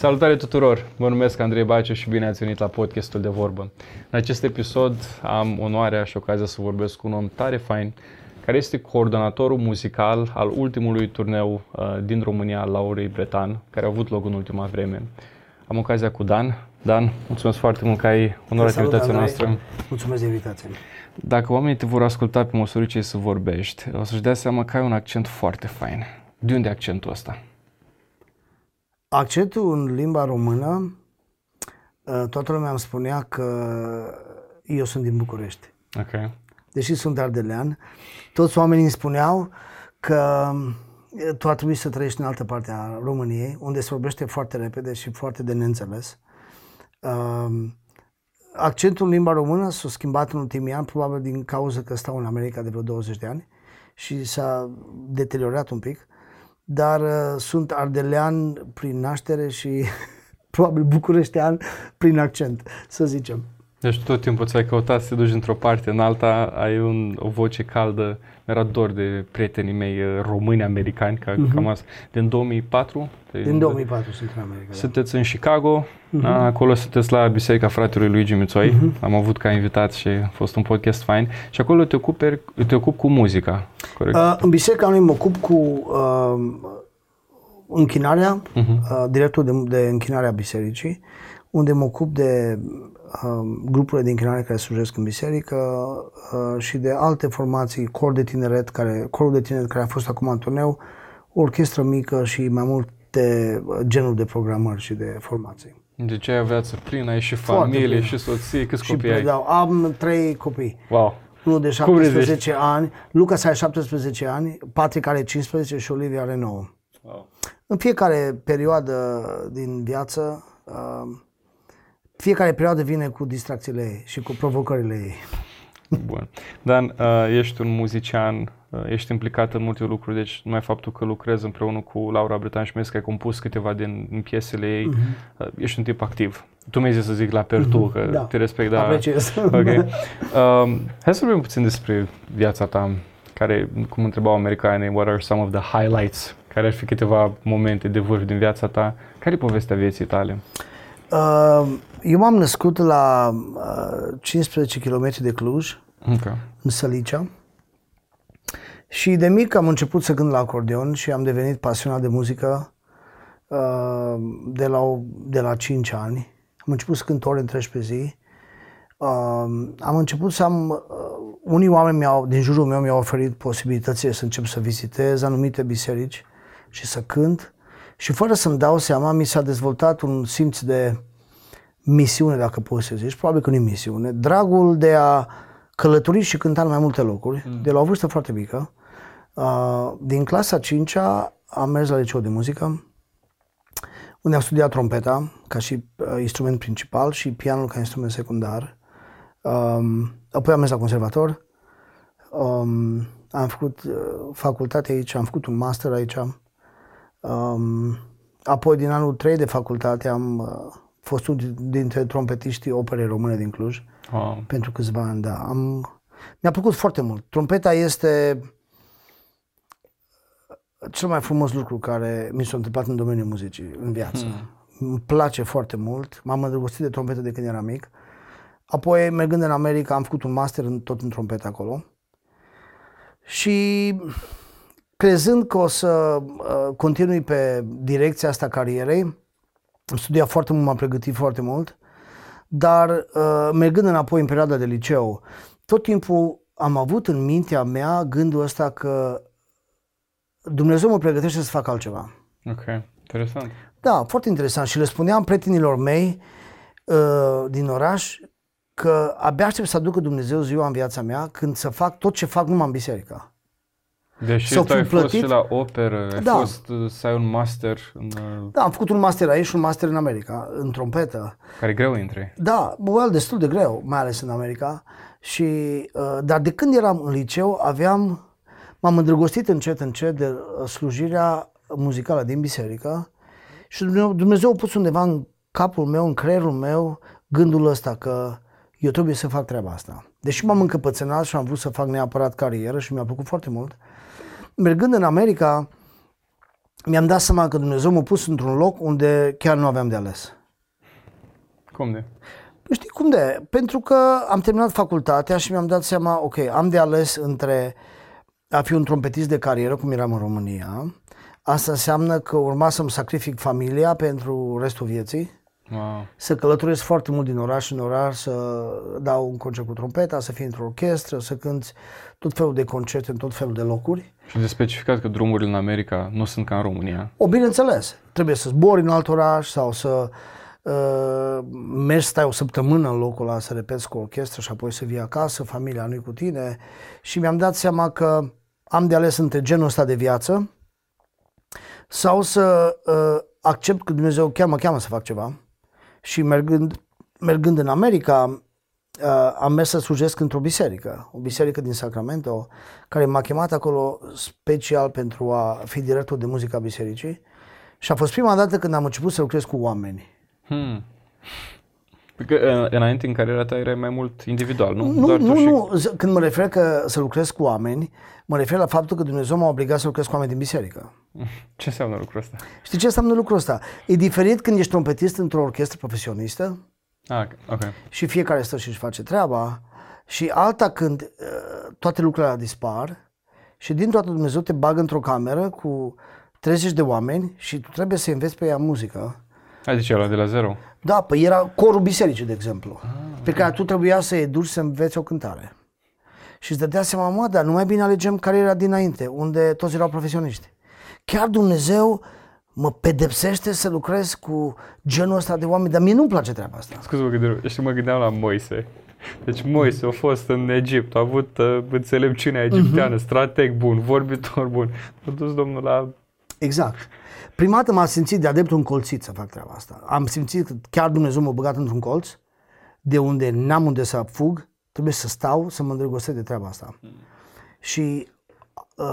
Salutare tuturor! Mă numesc Andrei Baciu și bine ați venit la podcastul de vorbă. În acest episod am onoarea și ocazia să vorbesc cu un om tare fain, care este coordonatorul muzical al ultimului turneu uh, din România al Laurei Bretan, care a avut loc în ultima vreme. Am ocazia cu Dan. Dan, mulțumesc foarte mult că ai onorat invitația noastră. Mulțumesc de invitație. Dacă oamenii te vor asculta pe măsură ce să vorbești, o să-și dea seama că ai un accent foarte fain. De unde accentul ăsta? Accentul în limba română, uh, toată lumea îmi spunea că eu sunt din București. Ok. Deși sunt ardelean, toți oamenii îmi spuneau că uh, tu ar trebui să trăiești în altă parte a României, unde se vorbește foarte repede și foarte de neînțeles. Uh, accentul în limba română s-a schimbat în ultimii ani, probabil din cauza că stau în America de vreo 20 de ani și s-a deteriorat un pic dar uh, sunt ardelean prin naștere și probabil bucureștean prin accent, să zicem. Deci tot timpul ți-ai căutat să te duci într-o parte în alta, ai un, o voce caldă, mi-era dor de prietenii mei uh, români americani, ca, uh-huh. cam asta. Din 2004? Din 2004 sunt în America, da. Sunteți da. în Chicago, uh-huh. acolo sunteți la Biserica Fratelui Luigi Mițoi, uh-huh. am avut ca invitat și a fost un podcast fain și acolo te ocupi, te ocupi cu muzica, corect? Uh, în Biserica noi mă ocup cu uh, închinarea, uh-huh. uh, directul de, de închinare a bisericii, unde mă ocup de uh, grupurile de închinare care slujesc în biserică uh, și de alte formații, cor de tineret, care, corul de tineret care a fost acum în turneu, o orchestră mică și mai multe genuri de programări și de formații. Deci ai viață plină, ai și familie, și soție, câți și copii ai? Da, am trei copii. Wow! Unul de 17 ani, Lucas are 17 ani, Patrick are 15 și Olivia are 9. Wow. În fiecare perioadă din viață, uh, fiecare perioadă vine cu distracțiile ei și cu provocările ei. Bun. Dan, uh, ești un muzician, uh, ești implicat în multe lucruri, deci numai faptul că lucrezi împreună cu Laura Bretan și că ai compus câteva din piesele ei, uh-huh. ești un tip activ. Tu mi-ai zis să zic la per tu, uh-huh. că da. te respect, da. Apreciez. Okay. Uh, hai să vorbim puțin despre viața ta, care, cum întrebau americanii, what are some of the highlights care ar fi câteva momente de vârf din viața ta? Care e povestea vieții tale? Uh, eu m-am născut la uh, 15 km de Cluj, okay. în Sălicea. Și de mic am început să cânt la acordeon și am devenit pasionat de muzică uh, de, la, de la 5 ani. Am început să cânt ore întregi pe zi. Uh, am început să am... Uh, unii oameni mi-au, din jurul meu mi-au oferit posibilitățile să încep să vizitez anumite biserici și să cânt și fără să-mi dau seama mi s-a dezvoltat un simț de misiune, dacă poți să zici, probabil că nu e misiune, dragul de a călători și cânta în mai multe locuri, mm. de la o vârstă foarte mică. Uh, din clasa 5 am mers la liceu de muzică, unde am studiat trompeta ca și uh, instrument principal și pianul ca instrument secundar. Um, apoi am mers la conservator, um, am făcut uh, facultate aici, am făcut un master aici, Um, apoi, din anul 3 de facultate, am uh, fost unul dintre trompetiștii operei române din Cluj. Wow. Pentru câțiva ani, da. Am, mi-a plăcut foarte mult. Trompeta este cel mai frumos lucru care mi s-a întâmplat în domeniul muzicii, în viață. Hmm. Îmi place foarte mult. M-am îndrăgostit de trompetă de când eram mic. Apoi, mergând în America, am făcut un master în, tot în trompetă acolo. Și crezând că o să uh, continui pe direcția asta carierei. Am studiat foarte mult, m-am pregătit foarte mult, dar uh, mergând înapoi în perioada de liceu, tot timpul am avut în mintea mea gândul ăsta că Dumnezeu mă pregătește să fac altceva. Ok, interesant. Da, foarte interesant. Și le spuneam prietenilor mei uh, din oraș că abia aștept să aducă Dumnezeu ziua în viața mea când să fac tot ce fac numai în biserică. Deși tu ai fost și la operă, ai da. fost uh, să ai un master în... Uh, da, am făcut un master aici și un master în America, în trompetă. Care e greu între Da, well, destul de greu, mai ales în America. Și, uh, dar de când eram în liceu, aveam, m-am îndrăgostit încet, încet de uh, slujirea muzicală din biserică și Dumnezeu a pus undeva în capul meu, în creierul meu, gândul ăsta că eu trebuie să fac treaba asta. Deși m-am încăpățânat și am vrut să fac neapărat carieră și mi-a plăcut foarte mult, mergând în America, mi-am dat seama că Dumnezeu m-a pus într-un loc unde chiar nu aveam de ales. Cum de? Știi cum de? Pentru că am terminat facultatea și mi-am dat seama, ok, am de ales între a fi un trompetist de carieră, cum eram în România. Asta înseamnă că urma să-mi sacrific familia pentru restul vieții. Wow. Să călătoresc foarte mult din oraș în oraș, să dau un concert cu trompeta, să fiu într-o orchestră, să cânt tot felul de concerte în tot felul de locuri. Și de specificat că drumurile în America nu sunt ca în România. O, bineînțeles, trebuie să zbori în alt oraș sau să uh, mergi, stai o săptămână în locul ăla să repeți cu orchestră și apoi să vii acasă, familia nu cu tine. Și mi-am dat seama că am de ales între genul ăsta de viață sau să uh, accept că Dumnezeu chiar mă cheamă să fac ceva și mergând, mergând în America, uh, am mers să slujesc într-o biserică, o biserică din Sacramento, care m-a chemat acolo special pentru a fi director de muzică a bisericii și a fost prima dată când am început să lucrez cu oameni. Hmm. Că, uh, înainte în cariera ta erai mai mult individual, nu? Nu, Doar nu, și... nu. Când mă refer că să lucrez cu oameni, mă refer la faptul că Dumnezeu m-a obligat să lucrez cu oameni din biserică. Ce înseamnă lucrul ăsta? Știi ce înseamnă lucrul ăsta? E diferit când ești trompetist într-o orchestră profesionistă ah, ok. și fiecare stă și își face treaba și alta când uh, toate lucrurile dispar și din toată Dumnezeu te bagă într-o cameră cu 30 de oameni și tu trebuie să înveți pe ea muzică. Adică ăla de la zero? Da, păi era corul bisericii, de exemplu, ah, pe care tu trebuia să educi să înveți o cântare. Și îți dădea seama, mă, dar nu mai bine alegem cariera dinainte, unde toți erau profesioniști. Chiar Dumnezeu mă pedepsește să lucrez cu genul ăsta de oameni, dar mie nu-mi place treaba asta. Scuze, mă gândeam, și mă gândeam la Moise. Deci Moise a fost în Egipt, a avut uh, înțelepciunea egipteană, uh-huh. strateg bun, vorbitor bun. A dus Domnul la... Exact. Prima dată m-am simțit de-a dreptul încolțit să fac treaba asta. Am simțit că chiar Dumnezeu m-a băgat într-un colț, de unde n-am unde să fug, trebuie să stau, să mă îndrăgostesc de treaba asta. Mm. Și uh,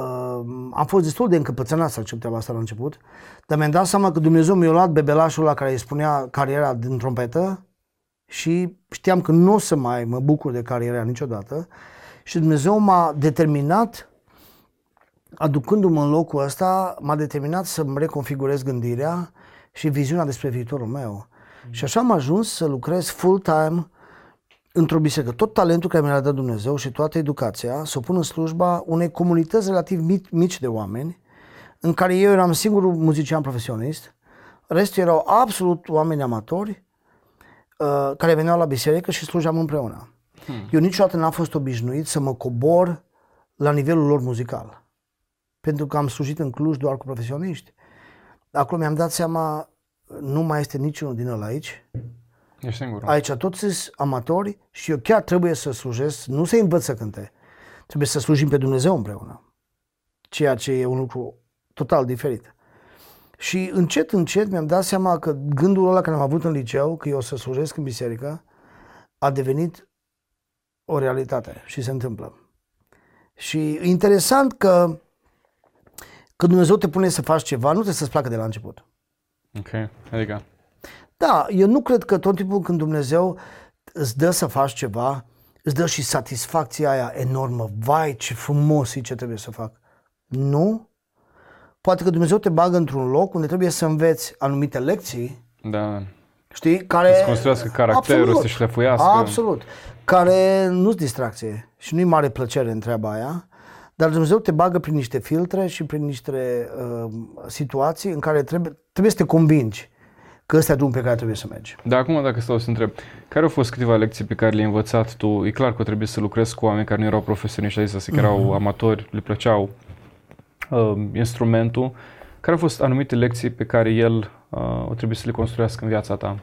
am fost destul de încăpățânat să accept treaba asta la început, dar mi-am dat seama că Dumnezeu mi-a luat bebelașul la care îi spunea cariera din trompetă și știam că nu o să mai mă bucur de cariera niciodată și Dumnezeu m-a determinat aducându-mă în locul ăsta, m-a determinat să-mi reconfigurez gândirea și viziunea despre viitorul meu. Mm. Și așa am ajuns să lucrez full-time într-o biserică. Tot talentul care mi l-a dat Dumnezeu și toată educația să o pun în slujba unei comunități relativ mici de oameni, în care eu eram singurul muzician profesionist, restul erau absolut oameni amatori uh, care veneau la biserică și slujam împreună. Hmm. Eu niciodată n-am fost obișnuit să mă cobor la nivelul lor muzical pentru că am slujit în Cluj doar cu profesioniști. Acolo mi-am dat seama, nu mai este niciunul din ăla aici. Ești singur. Aici toți sunt amatori și eu chiar trebuie să slujesc, nu să învăț să cânte, trebuie să slujim pe Dumnezeu împreună. Ceea ce e un lucru total diferit. Și încet, încet mi-am dat seama că gândul ăla care am avut în liceu, că eu o să slujesc în biserică, a devenit o realitate și se întâmplă. Și interesant că când Dumnezeu te pune să faci ceva, nu trebuie să-ți placă de la început. Ok, adică? Da, eu nu cred că tot timpul când Dumnezeu îți dă să faci ceva, îți dă și satisfacția aia enormă. Vai, ce frumos e ce trebuie să fac. Nu. Poate că Dumnezeu te bagă într-un loc unde trebuie să înveți anumite lecții. Da. Știi? Care... Să construiască caracterul, absolut, să șlefuiască. Absolut. Care nu-s distracție și nu-i mare plăcere în treaba aia. Dar Dumnezeu te bagă prin niște filtre și prin niște uh, situații în care trebuie, trebuie să te convingi că ăsta e drumul pe care trebuie să mergi. Dar acum dacă stau să întreb, care au fost câteva lecții pe care le-ai învățat tu? E clar că trebuie să lucrezi cu oameni care nu erau profesioniști, adică că erau mm-hmm. amatori, le plăceau uh, instrumentul. Care au fost anumite lecții pe care el uh, o trebuie să le construiască în viața ta?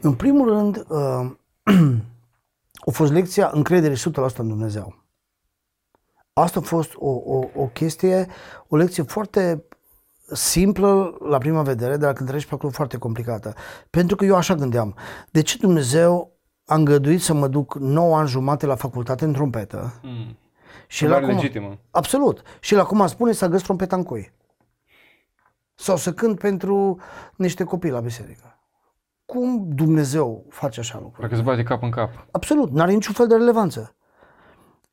În primul rând, uh, a fost lecția încrederii 100% în Dumnezeu. Asta a fost o, o, o chestie, o lecție foarte simplă la prima vedere, dar când treci pe acolo foarte complicată. Pentru că eu așa gândeam. De ce Dumnezeu a îngăduit să mă duc 9 ani jumate la facultate în trompetă? Mm. Și la cum, legitimă. Absolut. Și la cum a spune să găsi trompeta în cui. Sau să cânt pentru niște copii la biserică. Cum Dumnezeu face așa lucruri? Dacă se bate cap în cap. Absolut. N-are niciun fel de relevanță.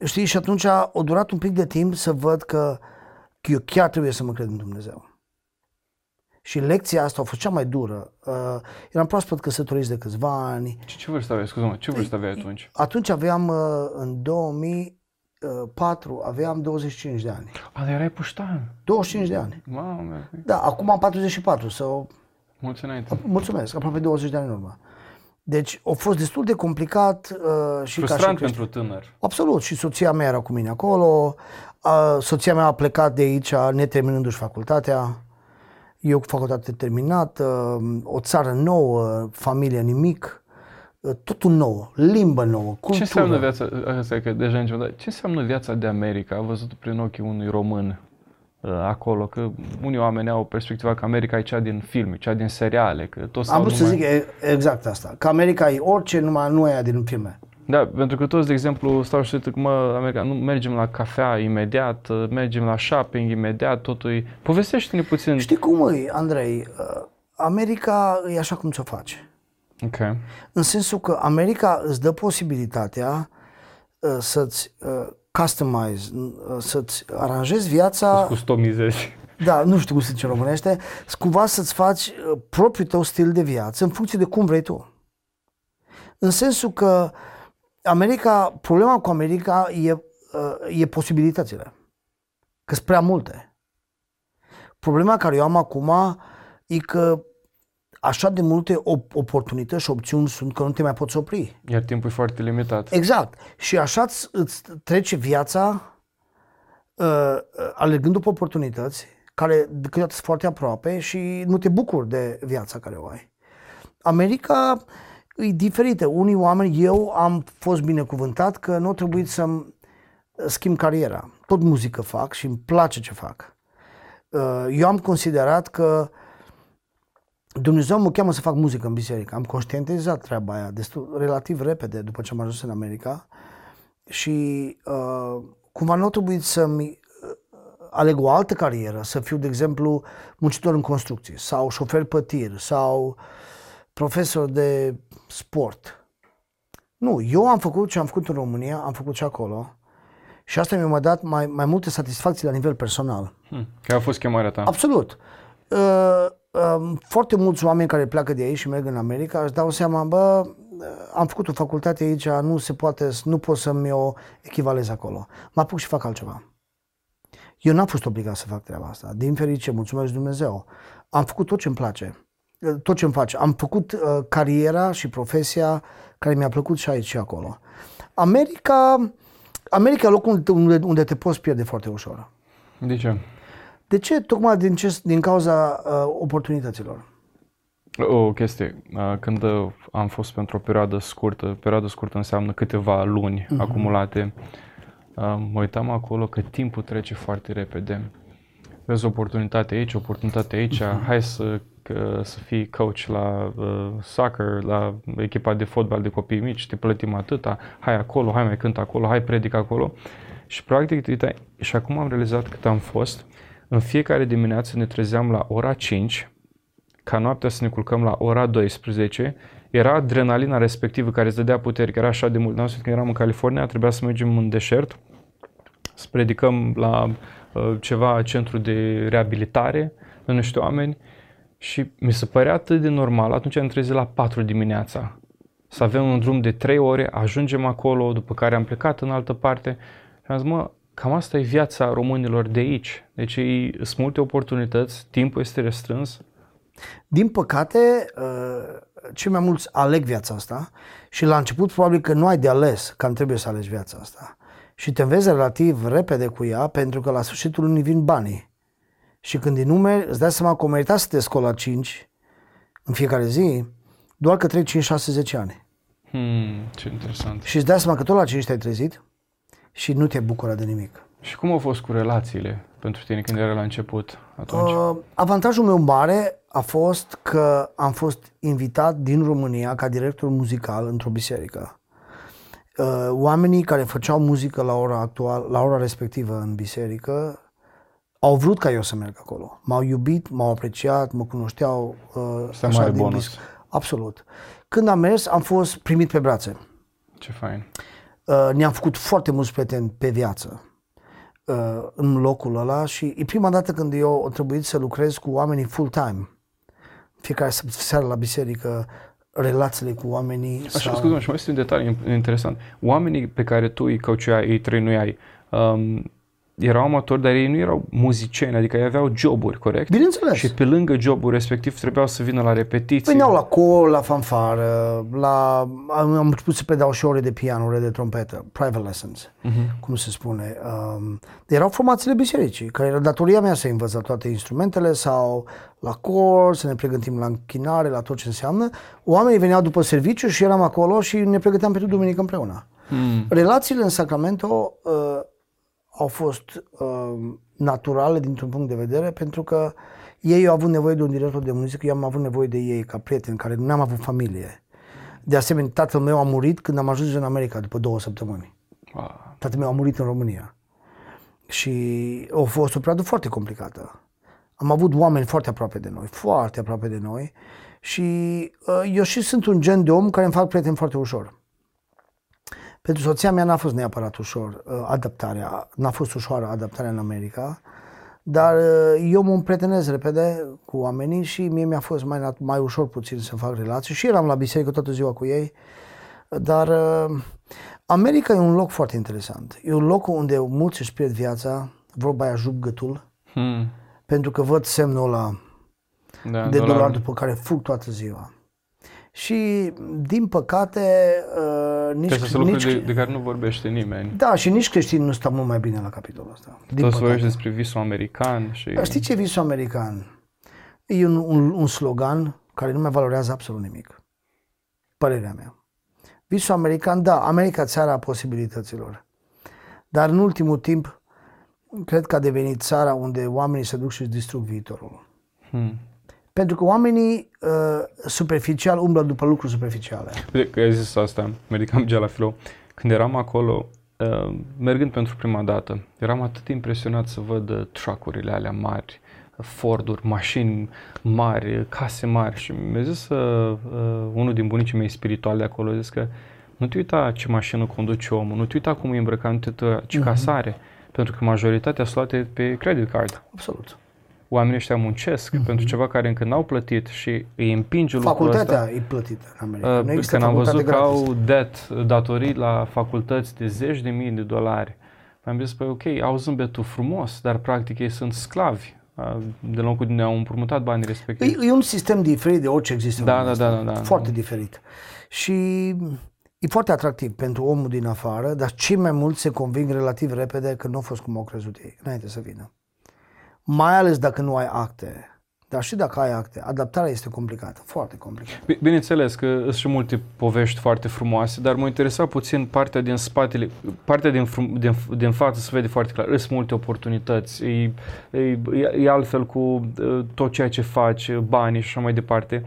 Știi, și atunci a durat un pic de timp să văd că, că eu chiar trebuie să mă cred în Dumnezeu. Și lecția asta a fost cea mai dură. Uh, eram proaspăt căsătoriți de câțiva ani. Ce, ce vârstă aveai? Scuze-mă, ce vârstă aveai atunci? Atunci aveam, uh, în 2004, aveam 25 de ani. A, dar erai puștan. 25 de ani. Mamă, Da, acum am 44, sau mulți înainte. mulțumesc, aproape 20 de ani în urmă. Deci a fost destul de complicat uh, și ca și Frustrant creștin. pentru tânăr. Absolut, și soția mea era cu mine acolo. Uh, soția mea a plecat de aici neterminându-și facultatea. Eu cu facultate terminată, o țară nouă, familie nimic, uh, totul nou, limbă nouă, cultură. Ce înseamnă viața, asta e că deja încep, dar ce înseamnă viața de America? A văzut prin ochii unui român uh, acolo, că unii oameni au perspectiva că America e cea din filme, cea din seriale, că toți Am stau vrut să numai- zic e- exact asta, că America e orice, numai nu e din filme. Da, pentru că toți, de exemplu, stau și uită că, mă, America, nu, mergem la cafea imediat, uh, mergem la shopping imediat, totul e... Povestește-ne puțin. Știi cum e, Andrei? Uh, America e așa cum ți-o face. Ok. În sensul că America îți dă posibilitatea uh, să-ți uh, customize, uh, să-ți aranjezi viața, Customizezi. da, nu știu cum se zice în românește, s- cumva să-ți faci uh, propriul tău stil de viață în funcție de cum vrei tu. În sensul că America, problema cu America e, uh, e posibilitățile. Că sunt prea multe. Problema care eu am acum e că așa de multe op- oportunități și opțiuni sunt că nu te mai poți opri. Iar timpul e foarte limitat. Exact. Și așa îți, îți trece viața uh, uh, alergând după oportunități care câteodată sunt foarte aproape și nu te bucuri de viața care o ai. America e diferită. Unii oameni, eu am fost binecuvântat că nu a trebuit să-mi schimb cariera. Tot muzică fac și îmi place ce fac. Uh, Eu am considerat că Dumnezeu mă cheamă să fac muzică în biserică. Am conștientizat treaba aia destul, relativ repede după ce am ajuns în America și uh, cumva nu a trebuit să-mi uh, aleg o altă carieră, să fiu, de exemplu, muncitor în construcții sau șofer pe tir sau profesor de sport. Nu, eu am făcut ce am făcut în România, am făcut și acolo și asta mi-a dat mai, mai multe satisfacții la nivel personal. Hmm. Care a fost chemarea ta? Absolut. Uh, uh, foarte mulți oameni care pleacă de aici și merg în America își dau seama, bă, uh, am făcut o facultate aici, nu se poate, nu pot să-mi o echivalez acolo. Mă apuc și fac altceva. Eu n-am fost obligat să fac treaba asta. Din fericire, mulțumesc Dumnezeu. Am făcut tot ce-mi place. Uh, Tot ce-mi face. Am făcut uh, cariera și profesia care mi-a plăcut și aici și acolo. America, America e locul unde, unde te poți pierde foarte ușor. De ce? De ce? Tocmai din, ce, din cauza uh, oportunităților. O chestie. Uh, Când uh, am fost pentru o perioadă scurtă, perioadă scurtă înseamnă câteva luni Mhm. acumulate, uh, mă uitam acolo că timpul trece foarte repede. Vezi oportunitate aici, oportunitate aici, Mhm. hai să, că, să fii coach la uh, soccer, la echipa de fotbal de copii mici, te plătim atâta, hai acolo, hai mai cânt acolo, hai predic acolo. Și practic, uite, și acum am realizat cât am fost, în fiecare dimineață ne trezeam la ora 5, ca noaptea să ne culcăm la ora 12, era adrenalina respectivă care îți dădea putere, că era așa de mult. N-am când eram în California, trebuia să mergem în deșert, să predicăm la uh, ceva centru de reabilitare de niște oameni și mi se părea atât de normal, atunci am trezit la 4 dimineața. Să avem un drum de 3 ore, ajungem acolo, după care am plecat în altă parte și am zis, mă, cam asta e viața românilor de aici. Deci e, sunt multe oportunități, timpul este restrâns, Din păcate, uh, cei mai mulți aleg viața asta și la început probabil că nu ai de ales că trebuie să alegi viața asta. Și te înveți relativ repede cu ea pentru că la sfârșitul lunii vin banii. Și când din numeri îți dai seama că o merita să te scoli la 5 în fiecare zi, doar că trec 5, 6, 10 ani. Hmm, ce interesant. Și îți dai seama că tot la 5 te-ai trezit și nu te bucură de nimic. Și cum au fost cu relațiile pentru tine când era la început atunci? Uh, avantajul meu mare a fost că am fost invitat din România ca director muzical într-o biserică. Uh, oamenii care făceau muzică la ora actuală, la ora respectivă în biserică, au vrut ca eu să merg acolo. M-au iubit, m-au apreciat, mă cunoșteau. Uh, Asta e mare bonus. bis- Absolut. Când am mers, am fost primit pe brațe. Ce fain. Uh, ne-am făcut foarte mulți prieteni pe viață. uh, în locul ăla și e prima dată când eu a trebuit să lucrez cu oamenii full-time. Fiecare seară la biserică, relațiile cu oamenii. Așa, sau... scuze și mai este un detaliu interesant. Oamenii pe care tu îi căuceai, îi trăinuiai, um, erau amatori, dar ei nu erau muzicieni, adică ei aveau joburi, corect? Bineînțeles. Și pe lângă jobul respectiv trebuiau să vină la repetiții. Veneau la cor, la fanfară, la... am început să predau și ore de piano, ore de trompetă, private lessons, uh-huh. cum se spune. Um, erau formațiile bisericii, care era datoria mea să învăț toate instrumentele sau la cor, să ne pregătim la închinare, la tot ce înseamnă. Oamenii veneau după serviciu și eram acolo și ne pregăteam pentru duminică împreună. Hmm. Relațiile în Sacramento uh, au fost uh, naturale dintr-un punct de vedere pentru că ei au avut nevoie de un director de muzică, eu am avut nevoie de ei ca prieteni care nu am avut familie. De asemenea, tatăl meu a murit când am ajuns în America după două săptămâni. Wow. Tatăl meu a murit în România. Și a fost o perioadă foarte complicată. Am avut oameni foarte aproape de noi, foarte aproape de noi și uh, eu și sunt un gen de om care îmi fac prieteni foarte ușor. Pentru soția mea n-a fost neapărat ușor uh, adaptarea, n-a fost ușoară adaptarea în America, dar uh, eu mă împrietenez repede cu oamenii și mie mi-a fost mai, mai ușor puțin să fac relații și eram la biserică toată ziua cu ei, dar uh, America e un loc foarte interesant. E un loc unde mulți își pierd viața, vorba aia juc gâtul, hmm. pentru că văd semnul ăla da, de dolar. dolar după care fug toată ziua. Și, din păcate, uh, nici... Asta sunt lucruri de, de care nu vorbește nimeni. Da, și nici creștinii nu stau mult mai bine la capitolul ăsta. Din Tot vorbești despre visul american și... Știi ce visul american? E un, un, un slogan care nu mai valorează absolut nimic. Părerea mea. Visul american, da, America țara posibilităților. Dar în ultimul timp, cred că a devenit țara unde oamenii se duc și își distrug viitorul. Hmm. Pentru că oamenii uh, superficial umblă după lucruri superficiale. Uite că ai zis asta, medicam la filo. Când eram acolo, uh, mergând pentru prima dată, eram atât impresionat să văd uh, truck-urile alea mari, Forduri, mașini mari, case mari și mi-a zis uh, uh, unul din bunicii mei spirituali de acolo, a zis că nu te uita ce mașină conduce omul, nu te uita cum e îmbrăcat, nu te uita ce uh-huh. casare, pentru că majoritatea sunt luate pe credit card. Absolut oamenii ăștia muncesc uh-huh. pentru ceva care încă n-au plătit și îi împinge Facultatea lucrul ăsta. e plătită în America. Uh, nu când am văzut că au debt, datorii la facultăți de zeci de mii de dolari, am zis, păi ok, au zâmbetul frumos, dar practic ei sunt sclavi uh, de locul unde au împrumutat banii respectiv. E, e un sistem diferit de orice există da, da, da, da, da, Foarte da. diferit. Și e foarte atractiv pentru omul din afară, dar cei mai mulți se conving relativ repede că nu a fost cum au crezut ei, înainte să vină mai ales dacă nu ai acte. Dar și dacă ai acte, adaptarea este complicată, foarte complicată. Bineînțeles că sunt și multe povești foarte frumoase, dar mă interesa puțin partea din spatele, partea din, din, din față se vede foarte clar. Sunt multe oportunități, e, e, e altfel cu tot ceea ce faci, banii și așa mai departe.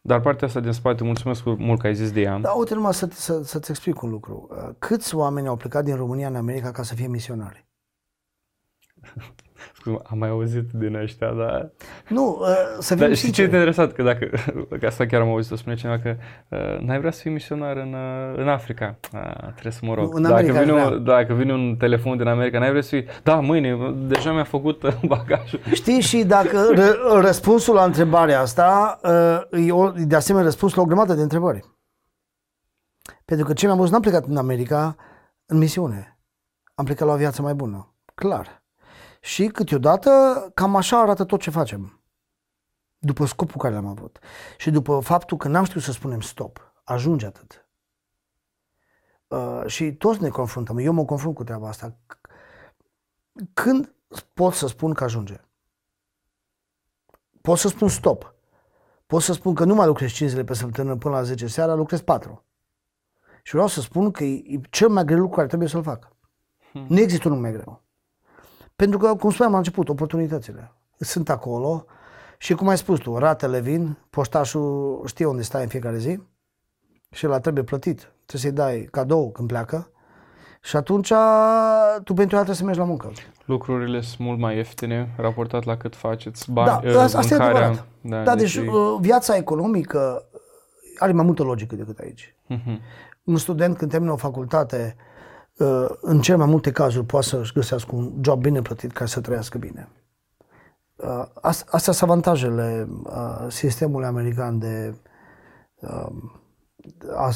Dar partea asta din spate, mulțumesc mult că ai zis de ea. Da, uite numai să, să, să-ți explic un lucru. Câți oameni au plecat din România în America ca să fie misionari? Am mai auzit din ăștia, dar... Nu, uh, să fim dar știi ce e interesant? Că dacă, că asta chiar am auzit-o, spune cineva că uh, n-ai vrea să fii misionar în, uh, în Africa. Uh, trebuie să mă rog. În dacă, vine un, dacă vine un telefon din America, n-ai vrea să fii... Da, mâine, deja mi-a făcut uh, bagajul. Știi și dacă r- răspunsul la întrebarea asta uh, e, o, e de asemenea răspunsul la o grămadă de întrebări. Pentru că cei mai mulți n-am plecat în America în misiune. Am plecat la o viață mai bună. Clar. Și câteodată cam așa arată tot ce facem. După scopul care l-am avut. Și după faptul că n-am știut să spunem stop. Ajunge atât. Uh, și toți ne confruntăm. Eu mă confrunt cu treaba asta. Când pot să spun că ajunge? Pot să spun stop. Pot să spun că nu mai lucrez 5 zile pe săptămână până la 10 seara, lucrez 4. Și vreau să spun că e cel mai greu lucru care trebuie să-l fac. Hmm. Nu există unul mai greu. Pentru că, cum spuneam la început, oportunitățile sunt acolo și cum ai spus tu, ratele vin, poștașul știe unde stai în fiecare zi și la trebuie plătit. Trebuie să-i dai cadou când pleacă și atunci tu pentru ea trebuie să mergi la muncă. Lucrurile sunt mult mai ieftine raportat la cât faceți bani, da, uh, asta mâncarea. E adevărat. da, da, deci, deci uh, viața economică are mai multă logică decât aici. Uh-huh. Un student când termină o facultate uh, în cel mai multe cazuri poate să-și găsească un job bine plătit ca să trăiască bine. Uh, astea sunt avantajele uh, sistemului american de,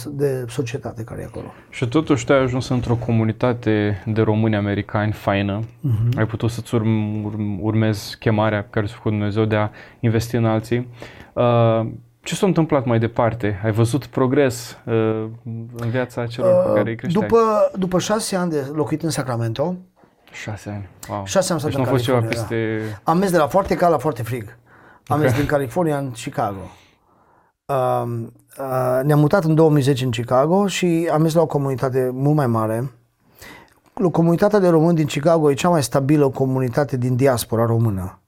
de societate care e acolo. Și totuși tu ai ajuns într-o comunitate de români americani faină. Uh-huh. Ai putut să-ți urm- urmezi chemarea pe care ți-a făcut Dumnezeu de a investi în alții. Ce s-a întâmplat mai departe? Ai văzut progres uh, în viața celor uh, pe care îi creșteai? După, după șase ani de locuit în Sacramento, Șase ani, wow. Șase ani deci nu a fost ceva peste... Am mers de la foarte cald la foarte frig. Am okay. mers din California în Chicago. Uh, uh, ne-am mutat în 2010 în Chicago și am mers la o comunitate mult mai mare. Comunitatea de români din Chicago e cea mai stabilă comunitate din diaspora română,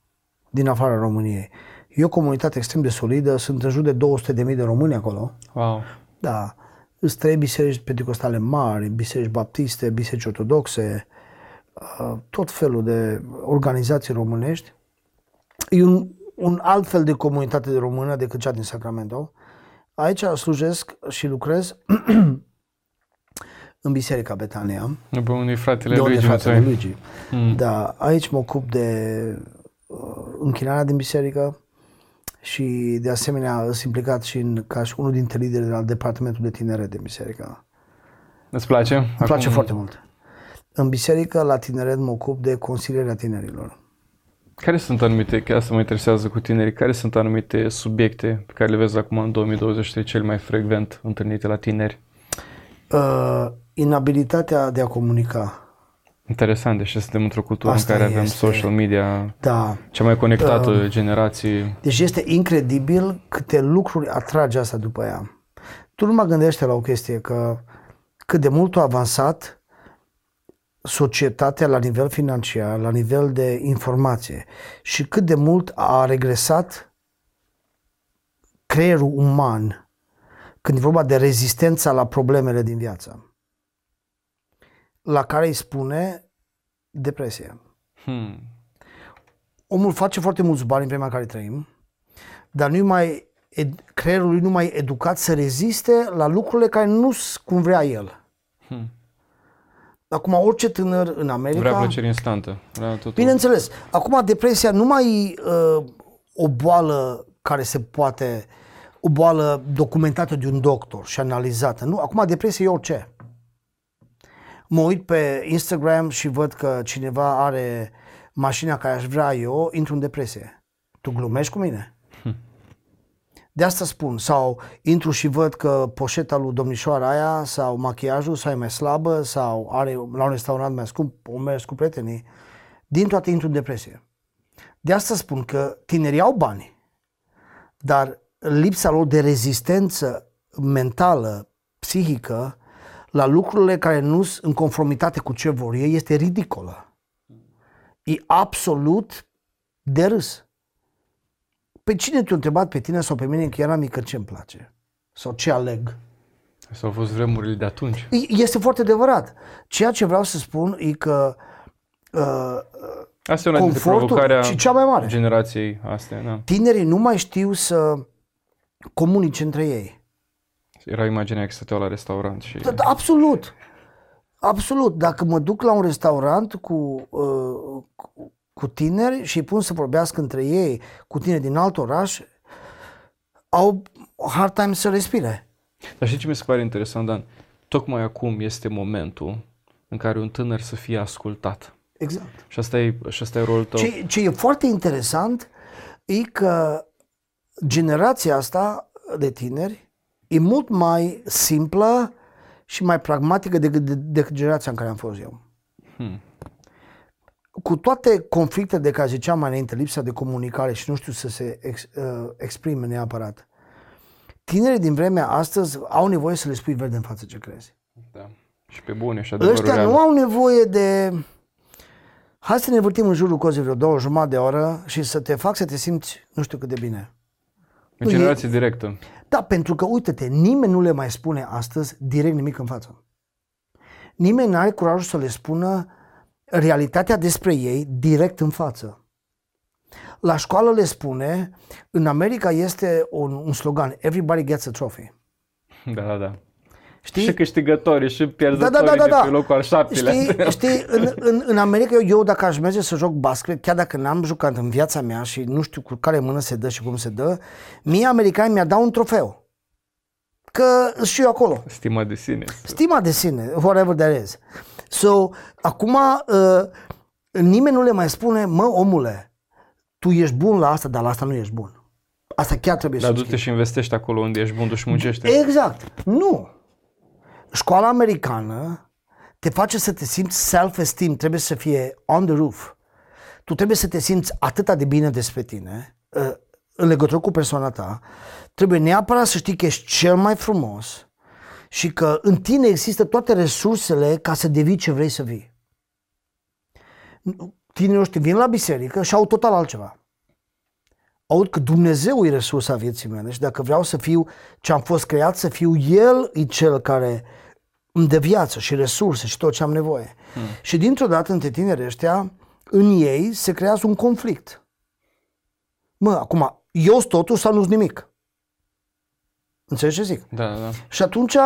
din afara României. E o comunitate extrem de solidă, sunt în jur de 200.000 de români acolo. Wow. Da. Sunt trei biserici pentecostale mari, biserici baptiste, biserici ortodoxe, uh, tot felul de organizații românești. E un, un alt fel de comunitate de română decât cea din Sacramento. Aici slujesc și lucrez în Biserica Betania. De unde fratele de unde Luigi. Fratele Luigi. Mm. Da, aici mă ocup de uh, închinarea din biserică, și de asemenea sunt implicat și în, ca și unul dintre liderii al departamentului de tineret de biserică. Îți place? Îmi Acum... place foarte mult. În biserică, la tineret, mă ocup de consilierea tinerilor. Care sunt anumite, că asta mă interesează cu tinerii, care sunt anumite subiecte pe care le vezi acum în 2023 cel mai frecvent întâlnite la tineri? Uh, inabilitatea de a comunica Interesant, deși suntem într-o cultură Asta în care avem social media, da. cea mai conectată uh, generație. Deci este incredibil câte lucruri atrage asta după ea. Tu nu mă gândește la o chestie că cât de mult a avansat societatea la nivel financiar, la nivel de informație și cât de mult a regresat creierul uman când e vorba de rezistența la problemele din viață la care îi spune depresie. Hmm. Omul face foarte mulți bani în vremea în care trăim, dar nu mai ed- creierul lui nu mai educat să reziste la lucrurile care nu sunt cum vrea el. Hmm. Acum, orice tânăr în America... Vrea plăcere instantă. Vrea totul. Bineînțeles. Acum, depresia nu mai e uh, o boală care se poate... o boală documentată de un doctor și analizată. Nu, acum depresia e orice mă uit pe Instagram și văd că cineva are mașina care aș vrea eu, intru în depresie. Tu glumești cu mine? Hm. De asta spun. Sau intru și văd că poșeta lui domnișoara aia sau machiajul sau e mai slabă sau are la un restaurant mai scump, o mers cu prietenii. Din toate intru în depresie. De asta spun că tinerii au bani, dar lipsa lor de rezistență mentală, psihică, la lucrurile care nu sunt în conformitate cu ce vor ei este ridicolă. E absolut de râs. Pe cine te-a întrebat pe tine sau pe mine că eram mică ce îmi place? Sau ce aleg? Sau au fost vremurile de atunci. Este foarte adevărat. Ceea ce vreau să spun e că uh, Asta e una dintre provocarea și cea mai mare. generației astea. Da. Tinerii nu mai știu să comunice între ei. Era imaginea că stăteau la restaurant și... Da, da, absolut. Absolut. Dacă mă duc la un restaurant cu, uh, cu, cu tineri și îi pun să vorbească între ei cu tine din alt oraș, au hard time să respire. Dar știi ce mi se pare interesant, Dan? Tocmai acum este momentul în care un tânăr să fie ascultat. Exact. Și asta e, și asta e rolul tău. Ce, ce e foarte interesant e că generația asta de tineri e mult mai simplă și mai pragmatică decât, de, decât generația în care am fost eu. Hmm. Cu toate conflictele de care ziceam mai înainte, lipsa de comunicare și nu știu să se ex, uh, exprime neapărat, tinerii din vremea astăzi au nevoie să le spui verde în față ce crezi. Da. Și pe bune și Ăștia real. nu au nevoie de... Hai să ne vârtim în jurul cozii vreo două jumătate de oră și să te fac să te simți nu știu cât de bine. În generație e... directă. Da, pentru că, uite-te, nimeni nu le mai spune astăzi direct nimic în față. Nimeni nu are curajul să le spună realitatea despre ei direct în față. La școală le spune, în America este un, un slogan, everybody gets a trophy. Da, da, da. Știi? Și câștigătorii și pierzătorii da, da, da, da, da. de pe locul al șaptelea. Știi, știi în, în, în America, eu, eu dacă aș merge să joc basket, chiar dacă n-am jucat în viața mea și nu știu cu care mână se dă și cum se dă, mie americani mi-ar da un trofeu. Că și eu acolo. Stima de sine. Stima de sine, whatever that is. So, acum uh, nimeni nu le mai spune, mă, omule, tu ești bun la asta, dar la asta nu ești bun. Asta chiar trebuie dar să Dar du-te și investești acolo unde ești bun, tu și muncește. Exact. Nu. Școala americană te face să te simți self-esteem, trebuie să fie on the roof. Tu trebuie să te simți atât de bine despre tine, uh, în legătură cu persoana ta, trebuie neapărat să știi că ești cel mai frumos și că în tine există toate resursele ca să devii ce vrei să vii. Tinerii ăștia vin la biserică și au total altceva aud că Dumnezeu e resursa vieții mele și dacă vreau să fiu ce am fost creat să fiu El e cel care îmi dă viață și resurse și tot ce am nevoie. Hmm. Și dintr-o dată între tinerii ăștia, în ei se creează un conflict. Mă, acum, eu sunt totul sau nu-s nimic? Înțelegi ce zic? Da, da. Și atunci,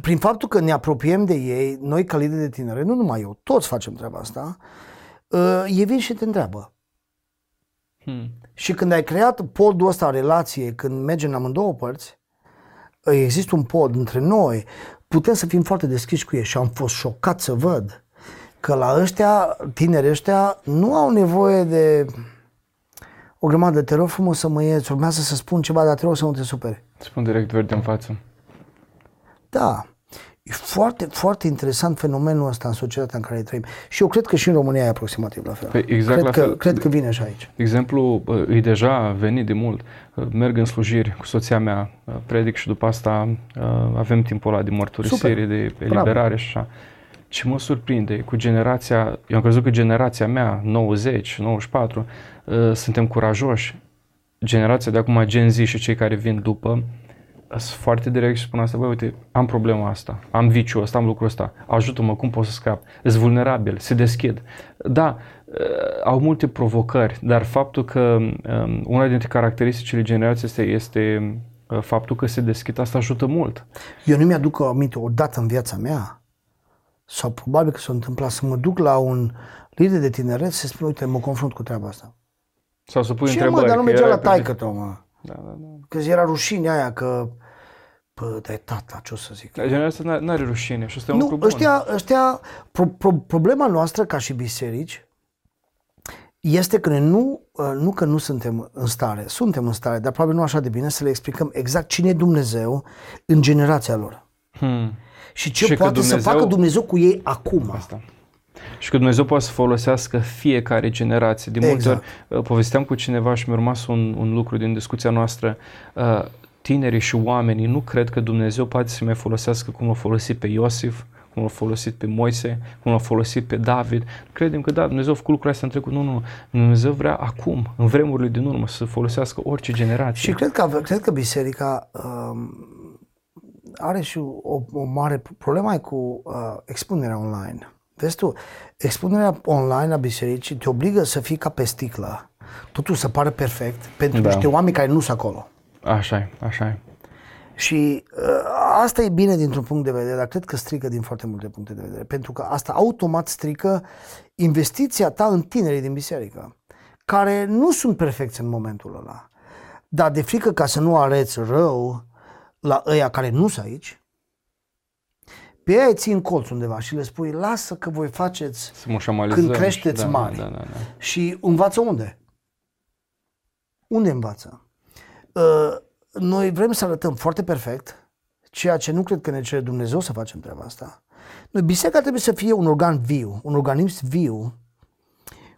prin faptul că ne apropiem de ei, noi ca lideri de tinere, nu numai eu, toți facem treaba asta, uh, ei vin și te întreabă, Hmm. Și când ai creat podul ăsta relație, când mergem în amândouă părți, există un pod între noi, putem să fim foarte deschiși cu ei și am fost șocat să văd că la ăștia, tineri ăștia, nu au nevoie de o grămadă de te rog frumos să mă ieți, urmează să spun ceva, dar te rog să nu te supere. Spun direct verde în față. Da. E foarte, foarte interesant fenomenul ăsta în societatea în care trăim. Și eu cred că și în România e aproximativ la fel. Păi exact cred, la că, fel. cred că vine și aici. Exemplu, e deja venit de mult. Merg în slujiri cu soția mea, predic și după asta avem timpul ăla de mărturisire, Super. de eliberare Bravo. și așa. Ce mă surprinde cu generația, eu am crezut că generația mea, 90, 94, suntem curajoși. Generația de acum, Gen Z și cei care vin după, sunt foarte direct și spun asta, băi, uite, am problema asta, am viciul ăsta, am lucrul ăsta, ajută-mă, cum pot să scap? Sunt vulnerabil, se deschid. Da, uh, au multe provocări, dar faptul că um, una dintre caracteristicile generației este, este uh, faptul că se deschid, asta ajută mult. Eu nu mi-aduc aminte o dată în viața mea, sau probabil că s-a întâmplat, să mă duc la un lider de tineret să spun, uite, mă confrunt cu treaba asta. Sau să pui Ce întrebări. mă, dar nu mergea la taică tău, mă. Da, da, da. Că era rușine aia că Bă, dar e tata, ce o să zic? Dar generația nu are rușine și asta e un lucru bun. Ăștia, ăștia, pro, pro, problema noastră ca și biserici este că nu, ă, nu că nu suntem în stare, suntem în stare, dar probabil nu așa de bine să le explicăm exact cine e Dumnezeu în generația lor. Hmm. Și ce și poate Dumnezeu... să facă Dumnezeu cu ei acum. Asta. Și că Dumnezeu poate să folosească fiecare generație. De multe exact. ori ă, povesteam cu cineva și mi-a rămas un, un lucru din discuția noastră. Uh, tinerii și oamenii nu cred că Dumnezeu poate să mai folosească cum l-a folosit pe Iosif, cum l-a folosit pe Moise, cum l-a folosit pe David. Credem că da, Dumnezeu a făcut lucrurile astea în trecut. Nu, nu. Dumnezeu vrea acum, în vremurile din urmă, să folosească orice generație. Și cred că, cred că biserica um, are și o, o mare problemă cu uh, expunerea online. Vezi tu, expunerea online a bisericii te obligă să fii ca pe sticlă. Totul să pare perfect pentru da. niște oameni care nu sunt acolo. Așa e, așa e. Și uh, asta e bine dintr-un punct de vedere, dar cred că strică din foarte multe puncte de vedere. Pentru că asta automat strică investiția ta în tinerii din biserică, care nu sunt perfecți în momentul ăla. Dar de frică ca să nu arăți rău la ăia care nu sunt aici, pe ei ții în colț undeva și le spui, lasă că voi faceți când creșteți da, mari. Da, da, da. Și învață unde? Unde învață? Uh, noi vrem să arătăm foarte perfect, ceea ce nu cred că ne cere Dumnezeu să facem treaba asta. Noi, biserica trebuie să fie un organ viu, un organism viu,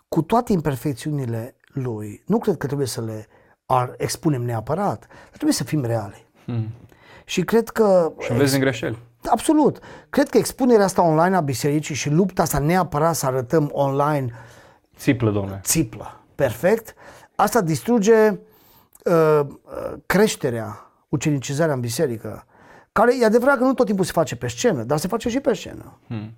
cu toate imperfecțiunile lui. Nu cred că trebuie să le ar, expunem neapărat, dar trebuie să fim reali. Hmm. Și cred că... Și vezi în greșeli. Absolut. Cred că expunerea asta online a bisericii și lupta asta neapărat să arătăm online... Țiplă, domnule. Țiplă. Perfect. Asta distruge Uh, creșterea, ucenicizarea în biserică, care e adevărat că nu tot timpul se face pe scenă, dar se face și pe scenă. Hmm.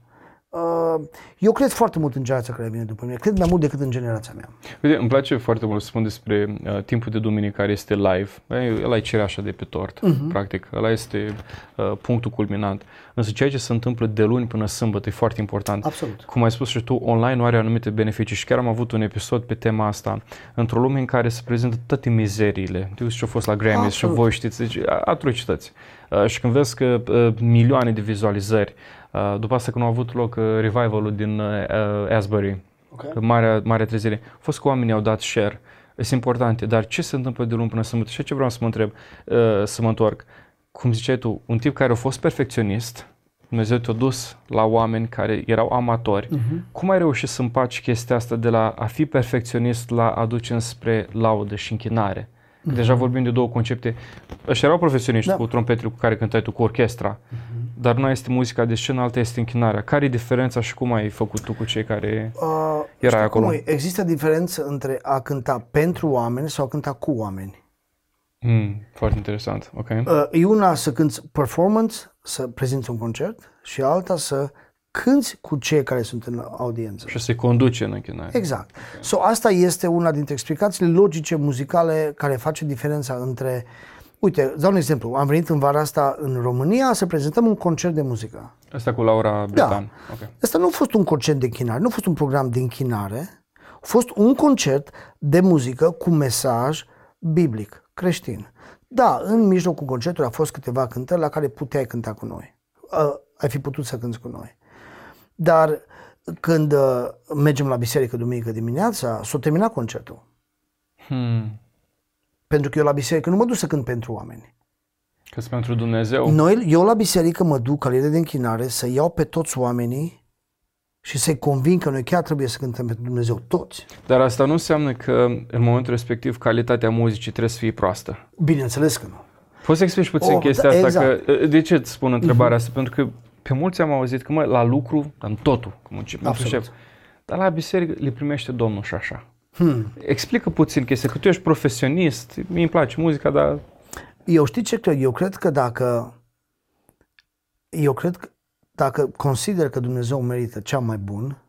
Uh, eu cred foarte mult în generația care vine după mine, cred mai mult decât în generația mea. Uite, îmi place foarte mult să spun despre uh, timpul de duminică care este live. Ăla e cereașa de pe tort, uh-huh. practic. Ăla este uh, punctul culminant. Însă ceea ce se întâmplă de luni până sâmbătă e foarte important. Absolut. Cum ai spus și tu, online are anumite beneficii și chiar am avut un episod pe tema asta. Într-o lume în care se prezintă toate mizeriile. Tu ce a fost la Grammys și voi știți, deci atrocități. Uh, și când vezi că uh, milioane de vizualizări, uh, după asta când a avut loc revivalul din Asbury, okay. marea, marea trezire, a fost că oamenii au dat share. Sunt importante, dar ce se întâmplă de luni până sâmbătă? Și ce vreau să mă întreb, să mă întorc. Cum ziceai tu, un tip care a fost perfecționist, Dumnezeu te-a dus la oameni care erau amatori. Uh-huh. Cum ai reușit să împaci chestia asta de la a fi perfecționist la a duce înspre laudă și închinare? Uh-huh. Deja vorbim de două concepte. Ăștia erau profesioniști da. cu trompetele cu care cântai tu, cu orchestra, uh-huh. Dar una este muzica de scenă, alta este închinarea. Care e diferența și cum ai făcut tu cu cei care uh, erai acolo? Cum Există diferență între a cânta pentru oameni sau a cânta cu oameni. Mm, foarte interesant, ok. Uh, e una să cânti performance, să prezinți un concert și alta să cânti cu cei care sunt în audiență. Și se conduce în închinare. Exact. Okay. So, asta este una dintre explicațiile logice muzicale care face diferența între... Uite, dau un exemplu. Am venit în vara asta în România să prezentăm un concert de muzică. Asta cu Laura Bretan. Da. Okay. Asta nu a fost un concert de închinare, nu a fost un program de închinare, a fost un concert de muzică cu mesaj biblic creștin. Da, în mijlocul concertului a fost câteva cântări la care puteai cânta cu noi. Uh, ai fi putut să cânti cu noi. Dar când uh, mergem la biserică duminică dimineața, s-a terminat concertul. Hmm. Pentru că eu la biserică nu mă duc să cânt pentru oameni. Că pentru Dumnezeu. Noi, eu la biserică mă duc ca de închinare să iau pe toți oamenii și să-i convin că noi chiar trebuie să cântăm pentru Dumnezeu toți. Dar asta nu înseamnă că în momentul respectiv calitatea muzicii trebuie să fie proastă. Bineînțeles că nu. Poți să explici puțin oh, chestia da, asta? Exact. Că, de ce îți spun întrebarea uh-huh. asta? Pentru că pe mulți am auzit că mă, la lucru, în totul, cum încep, șef, dar la biserică le primește Domnul și așa. Hmm. Explică puțin chestia, că tu ești profesionist, mi îmi place muzica, dar... Eu știi ce cred? Eu cred că dacă... Eu cred că dacă consider că Dumnezeu merită cea mai bun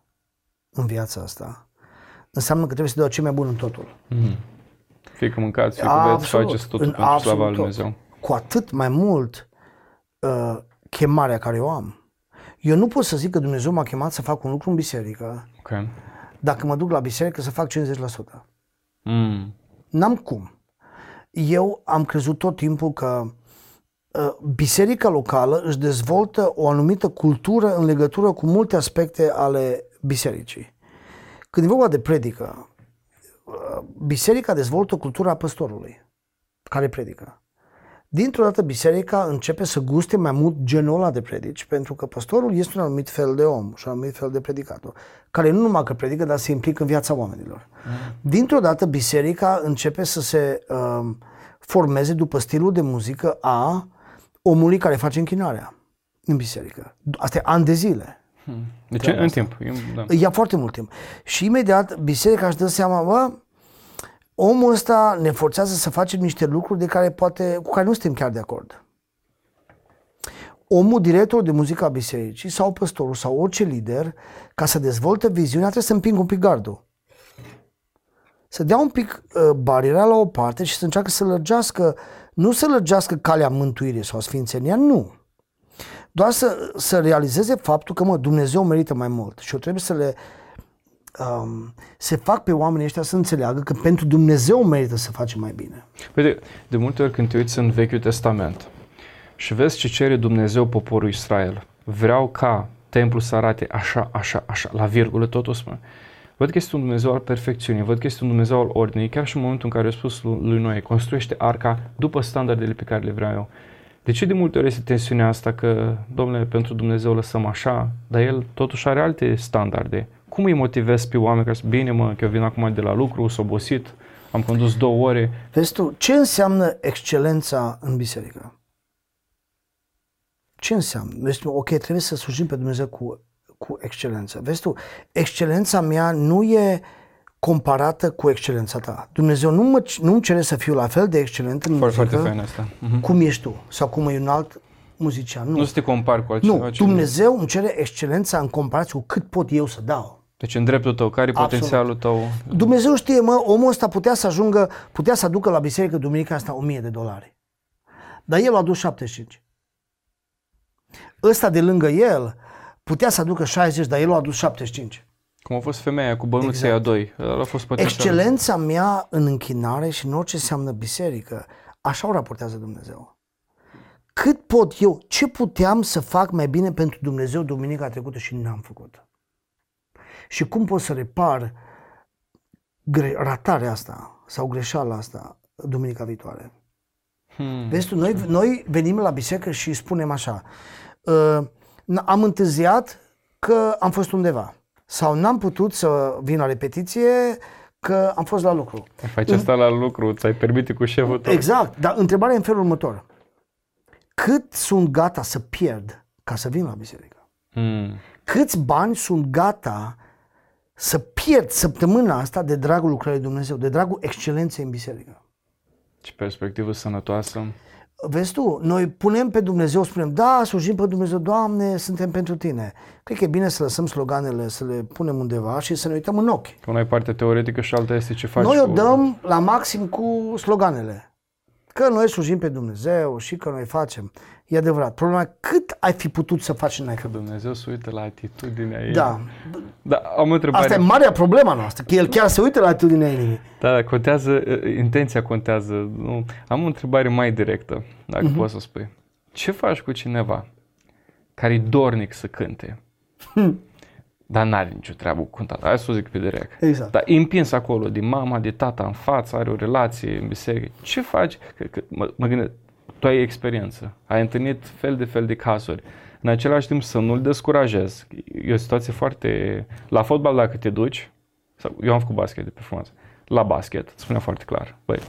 în viața asta, înseamnă că trebuie să dea cel mai bun în totul. Mm-hmm. Fie că mâncați, fie că veți, faceți totul în pentru slava lui Dumnezeu. Cu atât mai mult uh, chemarea care o am. Eu nu pot să zic că Dumnezeu m-a chemat să fac un lucru în biserică okay. Dacă mă duc la biserică să fac 50%. Mm. N-am cum. Eu am crezut tot timpul că Uh, biserica locală își dezvoltă o anumită cultură în legătură cu multe aspecte ale bisericii. Când e vorba de predică, uh, biserica dezvoltă cultura păstorului care predică. Dintr-o dată biserica începe să guste mai mult genul ăla de predici, pentru că păstorul este un anumit fel de om și un anumit fel de predicator, care nu numai că predică, dar se implică în viața oamenilor. Mm. Dintr-o dată biserica începe să se uh, formeze după stilul de muzică a omului care face închinarea în biserică. Asta e ani de zile. Hmm. Deci în asta. timp. Da. Ia foarte mult timp. Și imediat biserica își dă seama, bă, omul ăsta ne forțează să facem niște lucruri de care poate, cu care nu suntem chiar de acord. Omul, director de muzică a bisericii sau păstorul sau orice lider, ca să dezvolte viziunea, trebuie să împingă un pic gardul. Să dea un pic uh, bariera la o parte și să încearcă să lărgească nu să lărgească calea mântuirii sau sfințenia, nu. Doar să, să realizeze faptul că, mă, Dumnezeu merită mai mult și eu trebuie să le um, se fac pe oamenii ăștia să înțeleagă că pentru Dumnezeu merită să facem mai bine. Uite, de multe ori când te uiți în Vechiul Testament și vezi ce cere Dumnezeu poporul Israel, vreau ca templul să arate așa, așa, așa, la virgulă, totul spune. Văd că este un Dumnezeu al perfecțiunii, văd că este un Dumnezeu al ordinii, chiar și în momentul în care a spus lui Noe, construiește arca după standardele pe care le vreau eu. De ce de multe ori este tensiunea asta că, domnule, pentru Dumnezeu lăsăm așa, dar El totuși are alte standarde? Cum îi motivezi pe oameni care spun, bine mă, că eu vin acum de la lucru, s-a obosit, am condus două ore? Vezi tu, ce înseamnă excelența în biserică? Ce înseamnă? Deci, ok, trebuie să slujim pe Dumnezeu cu cu excelență. Vezi tu, excelența mea nu e comparată cu excelența ta. Dumnezeu nu mă, nu-mi cere să fiu la fel de excelent în foarte, muzică foarte asta. Uh-huh. cum ești tu sau cum e un alt muzician. Nu, nu să te compari cu altceva. Nu, Dumnezeu îmi cere excelența în comparație cu cât pot eu să dau. Deci în dreptul tău, care e potențialul tău? Dumnezeu știe, mă, omul ăsta putea să ajungă, putea să aducă la biserică duminica asta 1000 de dolari. Dar el a adus 75. Ăsta de lângă el putea să aducă 60, dar el a adus 75. Cum a fost femeia cu bănuții exact. a doi. A fost potențial. Excelența mea în închinare și în orice înseamnă biserică, așa o raportează Dumnezeu. Cât pot eu, ce puteam să fac mai bine pentru Dumnezeu duminica trecută și n-am făcut? Și cum pot să repar gre- ratarea asta sau greșeala asta duminica viitoare? Hmm. Vezi tu, noi, noi venim la biserică și spunem așa, uh, am întârziat că am fost undeva sau n-am putut să vin la repetiție că am fost la lucru. Faci asta la lucru, ți-ai permite cu șeful tău. Exact, dar întrebarea e în felul următor. Cât sunt gata să pierd ca să vin la biserică? Hmm. Câți bani sunt gata să pierd săptămâna asta de dragul lucrării Dumnezeu, de dragul excelenței în biserică? Ce perspectivă sănătoasă. Vezi tu, noi punem pe Dumnezeu, spunem, da, slujim pe Dumnezeu, Doamne, suntem pentru Tine. Cred că e bine să lăsăm sloganele, să le punem undeva și să ne uităm în ochi. Că una e partea teoretică și alta este ce faci Noi cu... o dăm la maxim cu sloganele. Că noi slujim pe Dumnezeu și că noi facem. E adevărat. Problema e cât ai fi putut să faci în Că Dumnezeu se uită la atitudinea ei. Da. da am întrebare. Asta e marea problema noastră, că el chiar se uită la atitudinea inimii. Da, contează, intenția contează. Nu. Am o întrebare mai directă, dacă uh-huh. poți să spui. Ce faci cu cineva care e dornic să cânte, hmm. Dar n-are nicio treabă cu cântat? Hai să o zic pe direct. Exact. Dar e împins acolo, de mama, de tata în față, are o relație în biserică. Ce faci? Că, că, mă, mă gândesc, tu ai experiență, ai întâlnit fel de fel de cazuri. În același timp să nu-l descurajezi. E o situație foarte... La fotbal dacă te duci, sau eu am făcut basket de performanță, la basket, îți spunea foarte clar, băi,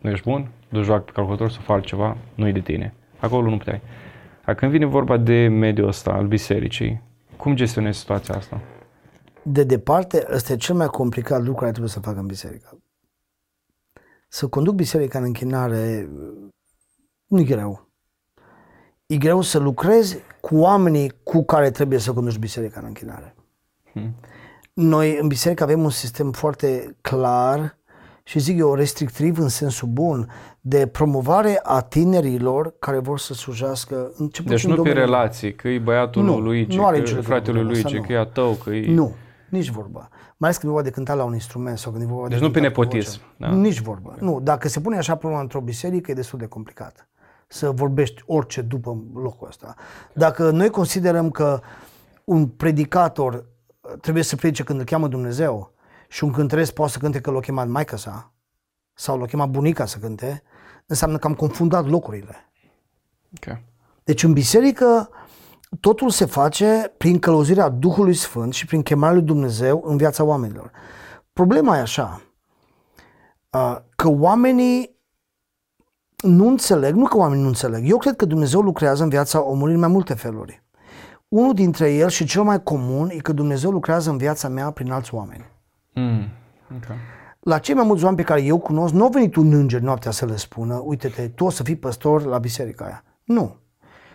nu ești bun, du joacă pe calculator să faci ceva, nu e de tine. Acolo nu puteai. Dar când vine vorba de mediul ăsta al bisericii, cum gestionezi situația asta? De departe, ăsta e cel mai complicat lucru care trebuie să facă în biserică. Să conduc biserica în închinare nu e greu. E greu să lucrezi cu oamenii cu care trebuie să conduci biserica în închinare. Hmm. Noi în biserică avem un sistem foarte clar și zic eu restrictiv în sensul bun de promovare a tinerilor care vor să slujească în ce Deci nu pe relații, că e băiatul nu, lui Luigi, nu are că e fratele lui Luigi, că e a tău, că e... Nu, nici vorba. Mai ales când e vorba de cântat la un instrument sau când e vorba deci de nu pe nepotism. Da. Nici vorba. Nu, dacă se pune așa problema într-o biserică, e destul de complicat să vorbești orice după locul ăsta. Dacă noi considerăm că un predicator trebuie să predice când îl cheamă Dumnezeu și un cântăresc poate să cânte că l-a chemat maica sa sau l-a chemat bunica să cânte, înseamnă că am confundat locurile. Okay. Deci în biserică totul se face prin călăuzirea Duhului Sfânt și prin chemarea lui Dumnezeu în viața oamenilor. Problema e așa, că oamenii nu înțeleg, nu că oamenii nu înțeleg, eu cred că Dumnezeu lucrează în viața omului în mai multe feluri. Unul dintre el și cel mai comun e că Dumnezeu lucrează în viața mea prin alți oameni. Mm, okay. La cei mai mulți oameni pe care eu cunosc, nu a venit un înger noaptea să le spună, uite-te, tu o să fii păstor la biserica aia. Nu.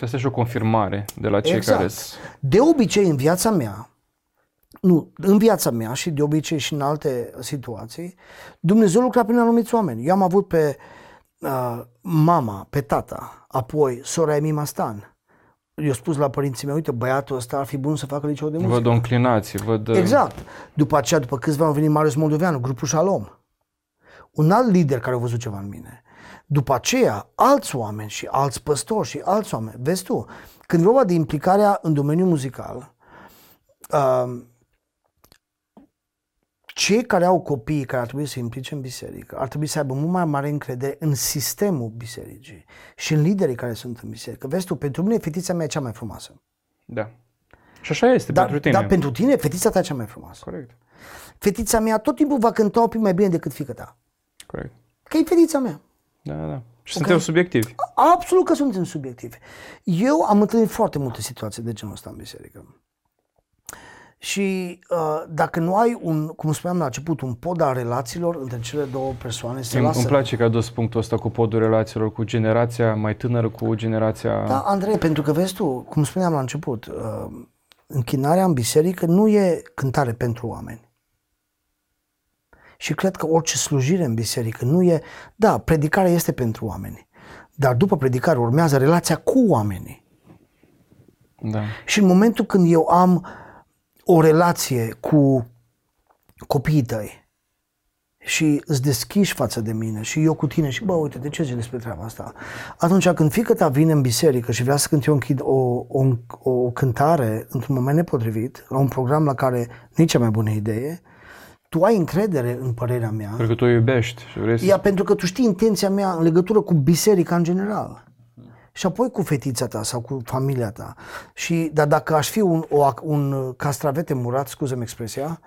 Asta e și o confirmare de la cei exact. care... De obicei, în viața mea, nu, în viața mea și de obicei și în alte situații, Dumnezeu lucra prin anumiți oameni. Eu am avut pe uh, uh, mama, pe tata, apoi sora Emima Stan. Eu spus la părinții mei, uite, băiatul ăsta ar fi bun să facă liceu de muzică. Văd o înclinație, văd... Uh, exact. După aceea, după câțiva ani, a venit Marius Moldoveanu, grupul Shalom. Un alt lider care a văzut ceva în mine. După aceea, alți oameni și alți păstori și alți oameni. Vezi tu, când vorba de implicarea în domeniul muzical, uh, cei care au copii care ar trebui să se implice în biserică ar trebui să aibă mult mai mare încredere în sistemul bisericii și în liderii care sunt în biserică. Vezi tu, pentru mine fetița mea e cea mai frumoasă. Da. Și așa este dar, pentru tine. Dar pentru tine, fetița ta e cea mai frumoasă. Corect. Fetița mea tot timpul va cânta un pic mai bine decât fică ta. Corect. Că e fetița mea. Da, da. Și okay? suntem subiectivi. Absolut că suntem subiectivi. Eu am întâlnit foarte multe situații de genul ăsta în biserică. Și uh, dacă nu ai un, cum spuneam la început, un pod al relațiilor între cele două persoane, se îmi, lasă. Îmi place că a dus punctul ăsta cu podul relațiilor, cu generația mai tânără, cu generația... Da, Andrei, pentru că vezi tu, cum spuneam la început, uh, închinarea în biserică nu e cântare pentru oameni. Și cred că orice slujire în biserică nu e... Da, predicarea este pentru oameni. Dar după predicare urmează relația cu oamenii. Da. Și în momentul când eu am o relație cu copiii tăi și îți deschiși față de mine și eu cu tine și bă, uite, de ce zici despre treaba asta? Atunci când fică ta vine în biserică și vrea să cânte o, o, o, o cântare într-un moment nepotrivit, la un program la care nu e cea mai bună idee, tu ai încredere în părerea mea. Pentru că tu o iubești și vrei să... Ia, pentru că tu știi intenția mea în legătură cu biserica în general. Și apoi cu fetița ta sau cu familia ta. Și, dar dacă aș fi un, o, un castravete murat, scuză-mi expresia,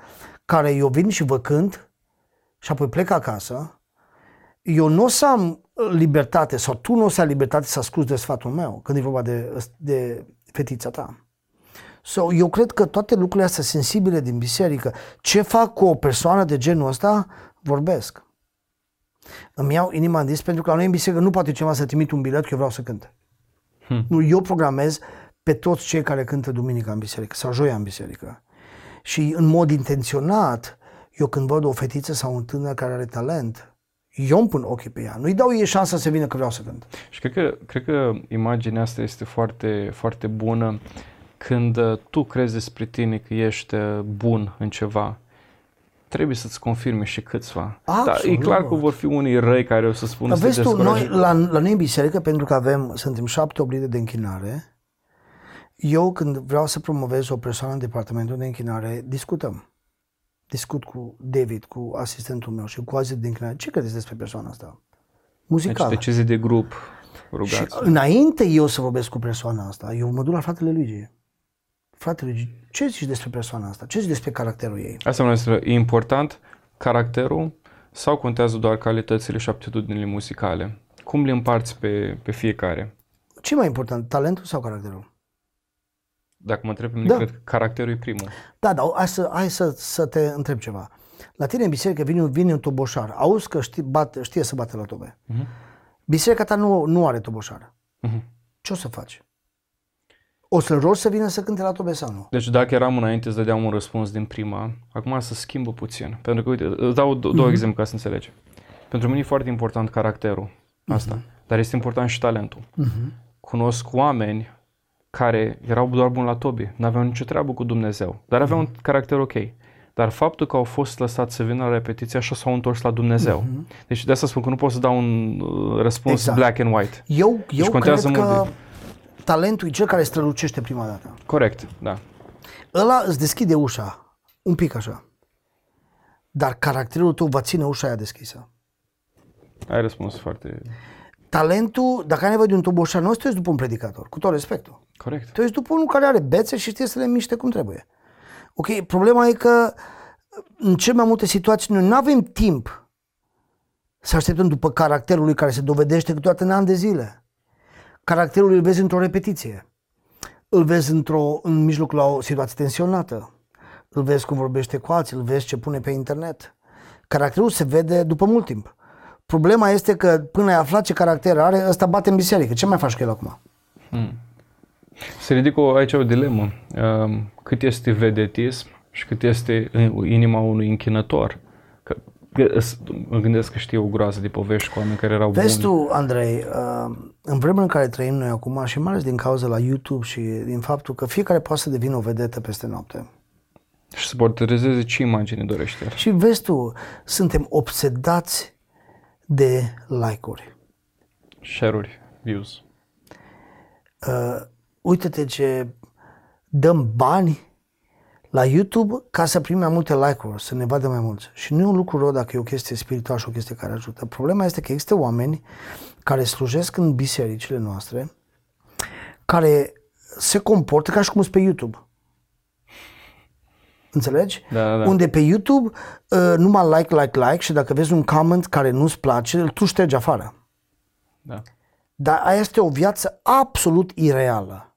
care eu vin și vă cânt și apoi plec acasă, eu nu o să am libertate sau tu nu o să ai libertate să asculti de sfatul meu când e vorba de, de fetița ta. So, eu cred că toate lucrurile astea sensibile din biserică, ce fac cu o persoană de genul ăsta, vorbesc. Îmi iau inima în dis pentru că la noi în biserică nu poate cineva să trimit un bilet că eu vreau să cânt. Hmm. Nu, eu programez pe toți cei care cântă duminica în biserică sau joia în biserică. Și în mod intenționat, eu când văd o fetiță sau un tânăr care are talent, eu îmi pun ochii pe ea. Nu-i dau ei șansa să vină că vreau să cânt. Și cred că, cred că imaginea asta este foarte, foarte bună când uh, tu crezi despre tine că ești uh, bun în ceva, trebuie să-ți confirme și câțiva. Dar e clar că vor fi unii răi care o să spună Dar vezi tu, noi, la, la noi în biserică, pentru că avem, suntem șapte oblide de închinare, eu când vreau să promovez o persoană în departamentul de închinare, discutăm. Discut cu David, cu asistentul meu și cu alții de închinare. Ce credeți despre persoana asta? Muzicală. Deci decizii de grup rugați. Și înainte eu să vorbesc cu persoana asta, eu mă duc la fratele lui fratele, ce zici despre persoana asta? Ce zici despre caracterul ei? Asta mă e important caracterul sau contează doar calitățile și aptitudinile muzicale? Cum le împarți pe, pe fiecare? Ce mai important, talentul sau caracterul? Dacă mă întreb pe mine, da. cred că caracterul e primul. Da, dar hai să, hai să, să te întreb ceva. La tine în biserică vine, vine un toboșar. Auzi că știe, bate, știe să bate la tobe. Uh-huh. Biserica ta nu, nu are toboșar. Uh-huh. Ce o să faci? O să-l rogi să vină să cânte la tobe sau nu? Deci dacă eram înainte să dădeam un răspuns din prima, acum să schimbă puțin. Pentru că, uite, îți dau două uh-huh. exemple ca să înțelegi. Pentru mine e foarte important caracterul asta, uh-huh. dar este important și talentul. Uh-huh. Cunosc oameni care erau doar buni la tobi, nu aveau nicio treabă cu Dumnezeu, dar aveau uh-huh. un caracter ok. Dar faptul că au fost lăsați să vină la repetiție, așa s-au întors la Dumnezeu. Uh-huh. Deci de asta spun că nu pot să dau un uh, răspuns exact. black and white. Eu, deci eu cred că... De talentul e cel care strălucește prima dată. Corect, da. Ăla îți deschide ușa, un pic așa. Dar caracterul tău va ține ușa aia deschisă. Ai răspuns foarte... Talentul, dacă ai nevoie de un toboșar, nu ești după un predicator, cu tot respectul. Corect. Tu ești după unul care are bețe și știe să le miște cum trebuie. Ok, problema e că în cel mai multe situații noi nu avem timp să așteptăm după caracterul lui care se dovedește câteodată în ani de zile. Caracterul îl vezi într-o repetiție. Îl vezi într-o, în mijloc la o situație tensionată. Îl vezi cum vorbește cu alții, îl vezi ce pune pe internet. Caracterul se vede după mult timp. Problema este că până ai aflat ce caracter are, ăsta bate în biserică. Ce mai faci cu el acum? Hmm. Se ridică aici o dilemă. Cât este vedetism și cât este inima unui închinător mă gândesc că știu o groază de povești cu oameni care erau Vezi buni. tu, Andrei, uh, în vremea în care trăim noi acum și mai ales din cauza la YouTube și din faptul că fiecare poate să devină o vedetă peste noapte. Și să portretizeze ce imagine dorește. Și vezi tu, suntem obsedați de like-uri. Share-uri, views. Uh, uite-te ce dăm bani la YouTube ca să primim mai multe like-uri, să ne vadă mai mulți. Și nu e un lucru rău dacă e o chestie spirituală și o chestie care ajută. Problema este că există oameni care slujesc în bisericile noastre, care se comportă ca și cum sunt pe YouTube. Înțelegi? Da, da, da. Unde pe YouTube uh, numai like, like, like și dacă vezi un comment care nu-ți place, tu ștergi afară. Da. Dar aia este o viață absolut ireală.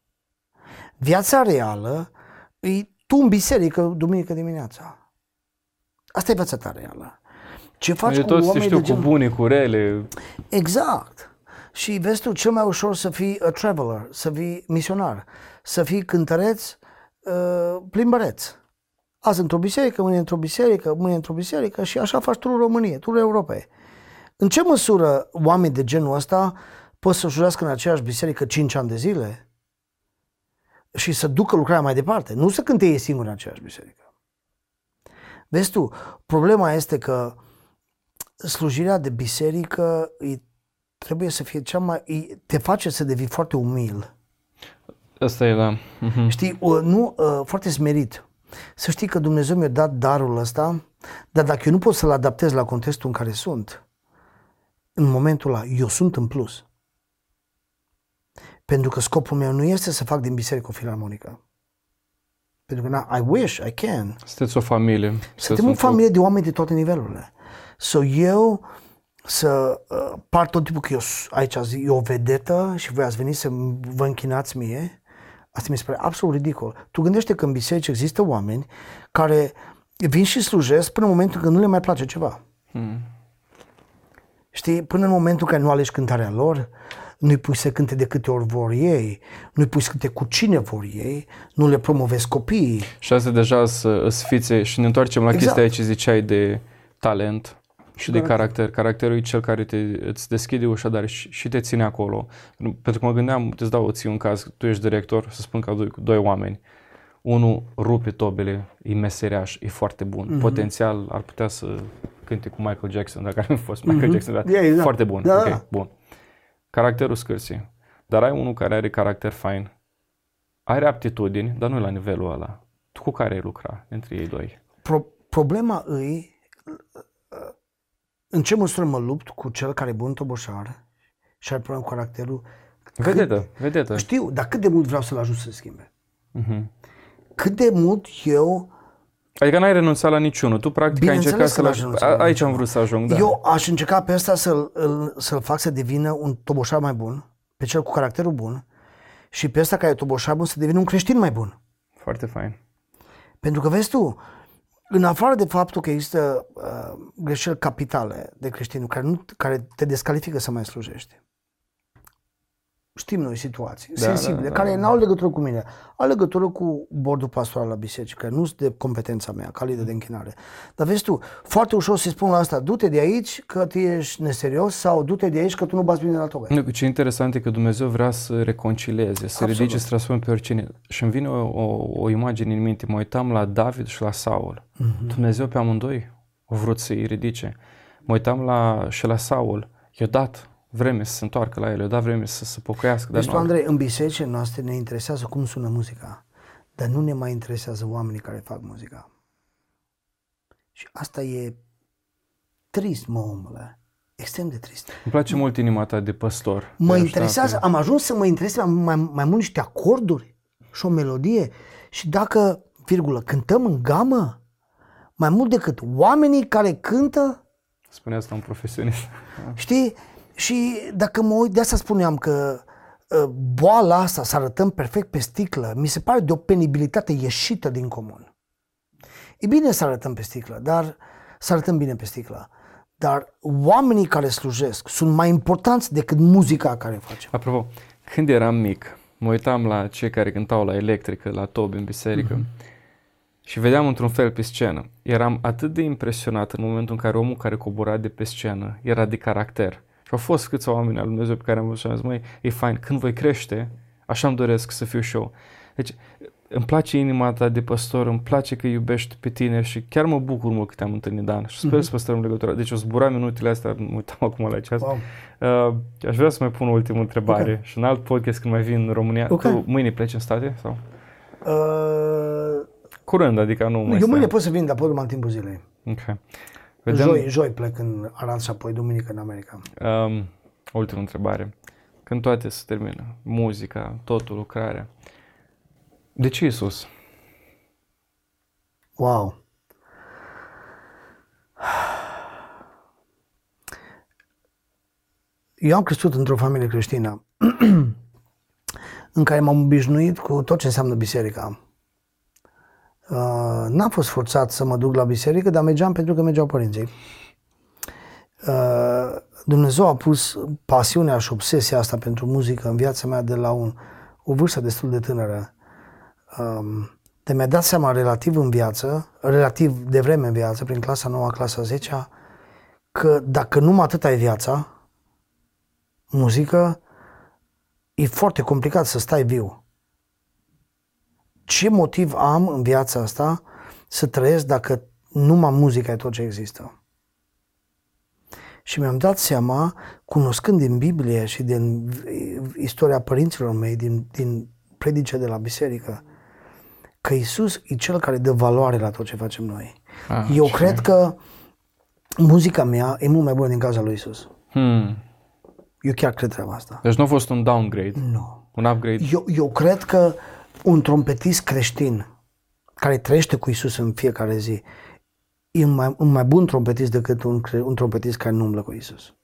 Viața reală e tu în biserică, duminică dimineața. Asta e viața ta reală. Ce faci Eu cu toți te oamenii știu de cu gen... bune, cu rele. Exact. Și vezi tu, cel mai ușor să fii a traveler, să fii misionar, să fii cântăreț, uh, plimbăreț. Azi într-o biserică, mâine într-o biserică, mâine într-o biserică și așa faci turul României, turul Europei. În ce măsură oameni de genul ăsta pot să slujească în aceeași biserică 5 ani de zile și să ducă lucrarea mai departe? Nu să cânte ei singuri în aceeași biserică. Vezi tu, problema este că slujirea de biserică îi trebuie să fie cea mai... îi- te face să devii foarte umil. Asta e, da. Mhm. Știi, o, nu, uh, foarte smerit. Să știi că Dumnezeu mi-a dat darul ăsta, dar dacă eu nu pot să-l adaptez la contextul în care sunt, în momentul ăla, eu sunt în plus. Pentru că scopul meu nu este să fac din biserică o filarmonică. Pentru că, na, I wish, I can. Sunteți o familie. Suntem o familie de oameni de toate nivelurile. So eu să uh, par tot timpul că eu s- aici zi, e o vedetă și voi ați venit să vă închinați mie, asta mi se pare absolut ridicol. Tu gândește că în biserici există oameni care vin și slujesc până în momentul când nu le mai place ceva. Hmm. Știi, până în momentul în care nu alegi cântarea lor, nu-i pui să cânte de câte ori vor ei, nu-i pui să cânte cu cine vor ei, nu le promovezi copiii. Și asta deja să fițe și ne întoarcem la Exact. chestia aia ce ziceai de talent și de caracter. Caracterul e cel care te, îți deschide ușa, dar și, și te ține acolo. Pentru că mă gândeam, îți dau ție un caz, tu ești director, să spun că doi, doi oameni. Unul rupe tobele, e meseriaș, e foarte bun. Mhm. Potențial ar putea să cânte cu Michael Jackson, dacă ar fi fost Michael Jackson. Dar Yeah, exact. Foarte bun, Da, ok, da. bun. Caracterul scârție. Dar ai unul care are caracter fain, are aptitudini, dar nu la nivelul ăla. Tu cu care ai lucra între ei doi? Pro- problema îi în ce măsură mă lupt cu cel care e bun toboșar și are probleme cu caracterul. Vedetă, vedetă. Știu, dar cât de mult vreau să-l ajut să se schimbe. Mhm. Cât de mult eu, Adică n-ai renunțat la niciunul. Tu practic ai Bineînțeles încercat că n-aș să-l... renunța la A- Aici niciunul. am vrut să ajung, da. eu aș încerca pe ăsta să-l, îl- să-l fac să devină un toboșar mai bun, pe cel cu caracterul bun, și pe ăsta care e toboșar bun să devină un creștin mai bun. Foarte fain. Pentru că vezi tu, în afară de faptul că există uh, greșeli capitale de creștini care, nu, care te descalifică să mai slujești, știm noi situații Da, sensibile, da, da, care da. nu au legătură cu mine, au legătură cu bordul pastoral la biserică, care nu sunt de competența mea, ca lider de închinare. Dar vezi tu, foarte ușor să-i spun la asta, du-te de aici că tu ești neserios sau du-te de aici că tu nu bați bine la tobă. Nu, Ce interesant e că Dumnezeu vrea să reconcilieze, să Absolut. ridice, să transforme pe oricine. Și îmi vine o, o, o imagine în minte. Mă uitam la David și la Saul. Mhm. Dumnezeu pe amândoi a vrut să-i ridice. Mă uitam la, și la Saul. I-a dat vreme să se întoarcă la el, i-a dat vreme să se pocăiască. Dar Deci tu, nu, Andrei, în bisericile noastre ne interesează cum sună muzica, dar nu ne mai interesează oamenii care fac muzica. Și asta e trist, mă, omule. Extrem de trist. îmi place mult inima ta de păstor. Mă De interesează, așa, am ajuns să mă intereseze mai, mai mult niște acorduri și o melodie și dacă, virgulă, cântăm în gamă, mai mult decât oamenii care cântă, Spune asta un profesionist. Știi? Și dacă mă uit, de asta spuneam că uh, boala asta, să arătăm perfect pe sticlă, mi se pare de o penibilitate ieșită din comun. E bine să arătăm pe sticlă, dar să arătăm bine pe sticlă. Dar oamenii care slujesc sunt mai importanți decât muzica care facem. Apropo, când eram mic, mă uitam la cei care cântau la electrică, la tobi în biserică și vedeam într-un fel pe scenă. Eram atât de impresionat în momentul în care omul care cobora de pe scenă era de caracter. Și au fost câțiva oameni al Dumnezeu pe care am văzut și am zis, măi, e fain, când voi crește, așa îmi doresc să fiu și eu. Deci, îmi place inima ta de păstor, îmi place că iubești pe tineri și chiar mă bucur mult că te-am întâlnit, Dan, și sper să păstrăm legătura. Deci o zbura minutele astea, mă uitam acum la ceas. Wow. Uh, aș vrea să mai pun o ultimă întrebare Ok. și în alt podcast când mai vin în România. Ok. Tu mâine pleci în state? sau? Uh, Curând, adică nu mai eu stai. mâine pot să vin, dar pot numai în timpul zilei. Ok. Vedem, Joi, joi plec în Arad și apoi duminică în America. um, ultimă întrebare. Când toate se termină, muzica, totul, lucrarea, de ce Isus? Wow. Eu am crescut într-o familie creștină în care m-am obișnuit cu tot ce înseamnă biserica. Uh, n-am fost forțat să mă duc la biserică, dar mergeam pentru că mergeau părinții. Uh, Dumnezeu a pus pasiunea și obsesia asta pentru muzică în viața mea de la un, o vârstă destul de tânără. Um, de mi-a dat seama relativ în viață, relativ de vreme în viață, prin clasa 9, clasa 10 că dacă numai atât ai viața, muzică, e foarte complicat să stai viu. Ce motiv am în viața asta să trăiesc dacă numai muzica e tot ce există? Și mi-am dat seama, cunoscând din Biblie și din istoria părinților mei, din, din predice de la biserică, că Isus e cel care dă valoare la tot ce facem noi. Ah, Eu ce? cred că muzica mea e mult mai bună din cauza lui Isus. Hmm. Eu chiar cred treaba asta. Deci nu a fost un downgrade? Nu. Un upgrade? Eu, eu cred că un trompetist creștin care trăiește cu Isus în fiecare zi e un mai, un mai bun trompetist decât un, un trompetist care nu umblă cu Isus.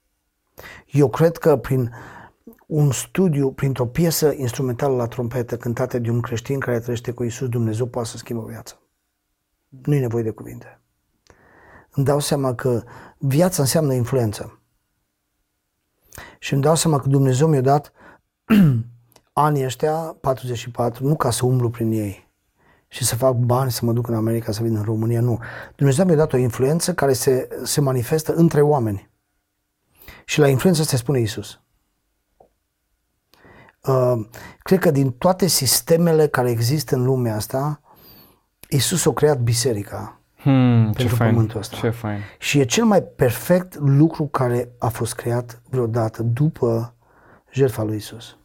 Eu cred că prin un studiu, printr-o piesă instrumentală la trompetă cântată de un creștin care trăiește cu Isus, Dumnezeu poate să schimbă viața. Nu e nevoie de cuvinte. Îmi dau seama că viața înseamnă influență. Și îmi dau seama că Dumnezeu mi-a dat anii ăștia, 44, nu ca să umblu prin ei și să fac bani, să mă duc în America, să vin în România, nu. Dumnezeu mi-a dat o influență care se, se manifestă între oameni. Și la influență se spune Isus. Uh, cred că din toate sistemele care există în lumea asta, Isus a creat biserica hmm, pentru ce pământul ăsta. Ce fain. Și e cel mai perfect lucru care a fost creat vreodată după jertfa lui Isus.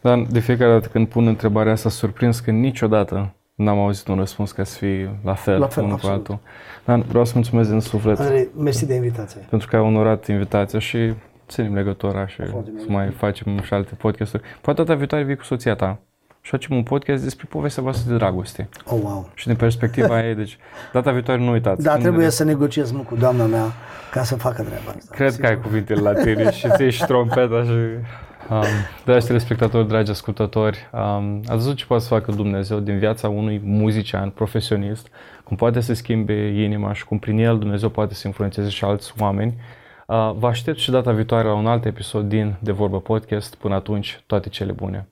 Dar de fiecare dată când pun întrebarea asta, surprins că niciodată n-am auzit un răspuns ca să fie la fel, la fel unul cu altul. Dar vreau să mulțumesc din suflet. Andrei, mersi de invitație. Pentru că ai onorat invitația și ținem legătura și să mai facem și alte podcasturi. Poate data viitoare vii cu soția ta și facem un podcast despre povestea voastră de dragoste. Oh, wow. Și din perspectiva ei, deci data viitoare nu uitați. Da, trebuie de... să negociez mult cu doamna mea ca să facă treaba asta. Cred sigur. că ai cuvintele la tine și ți și trompeta și... Um, dragi telespectatori, dragi ascultători, um, ați văzut ce poate să facă Dumnezeu din viața unui muzician profesionist, cum poate să schimbe inima și cum prin el Dumnezeu poate să influențeze și alți oameni. Uh, vă aștept și data viitoare la un alt episod din De Vorbă Podcast. Până atunci, toate cele bune!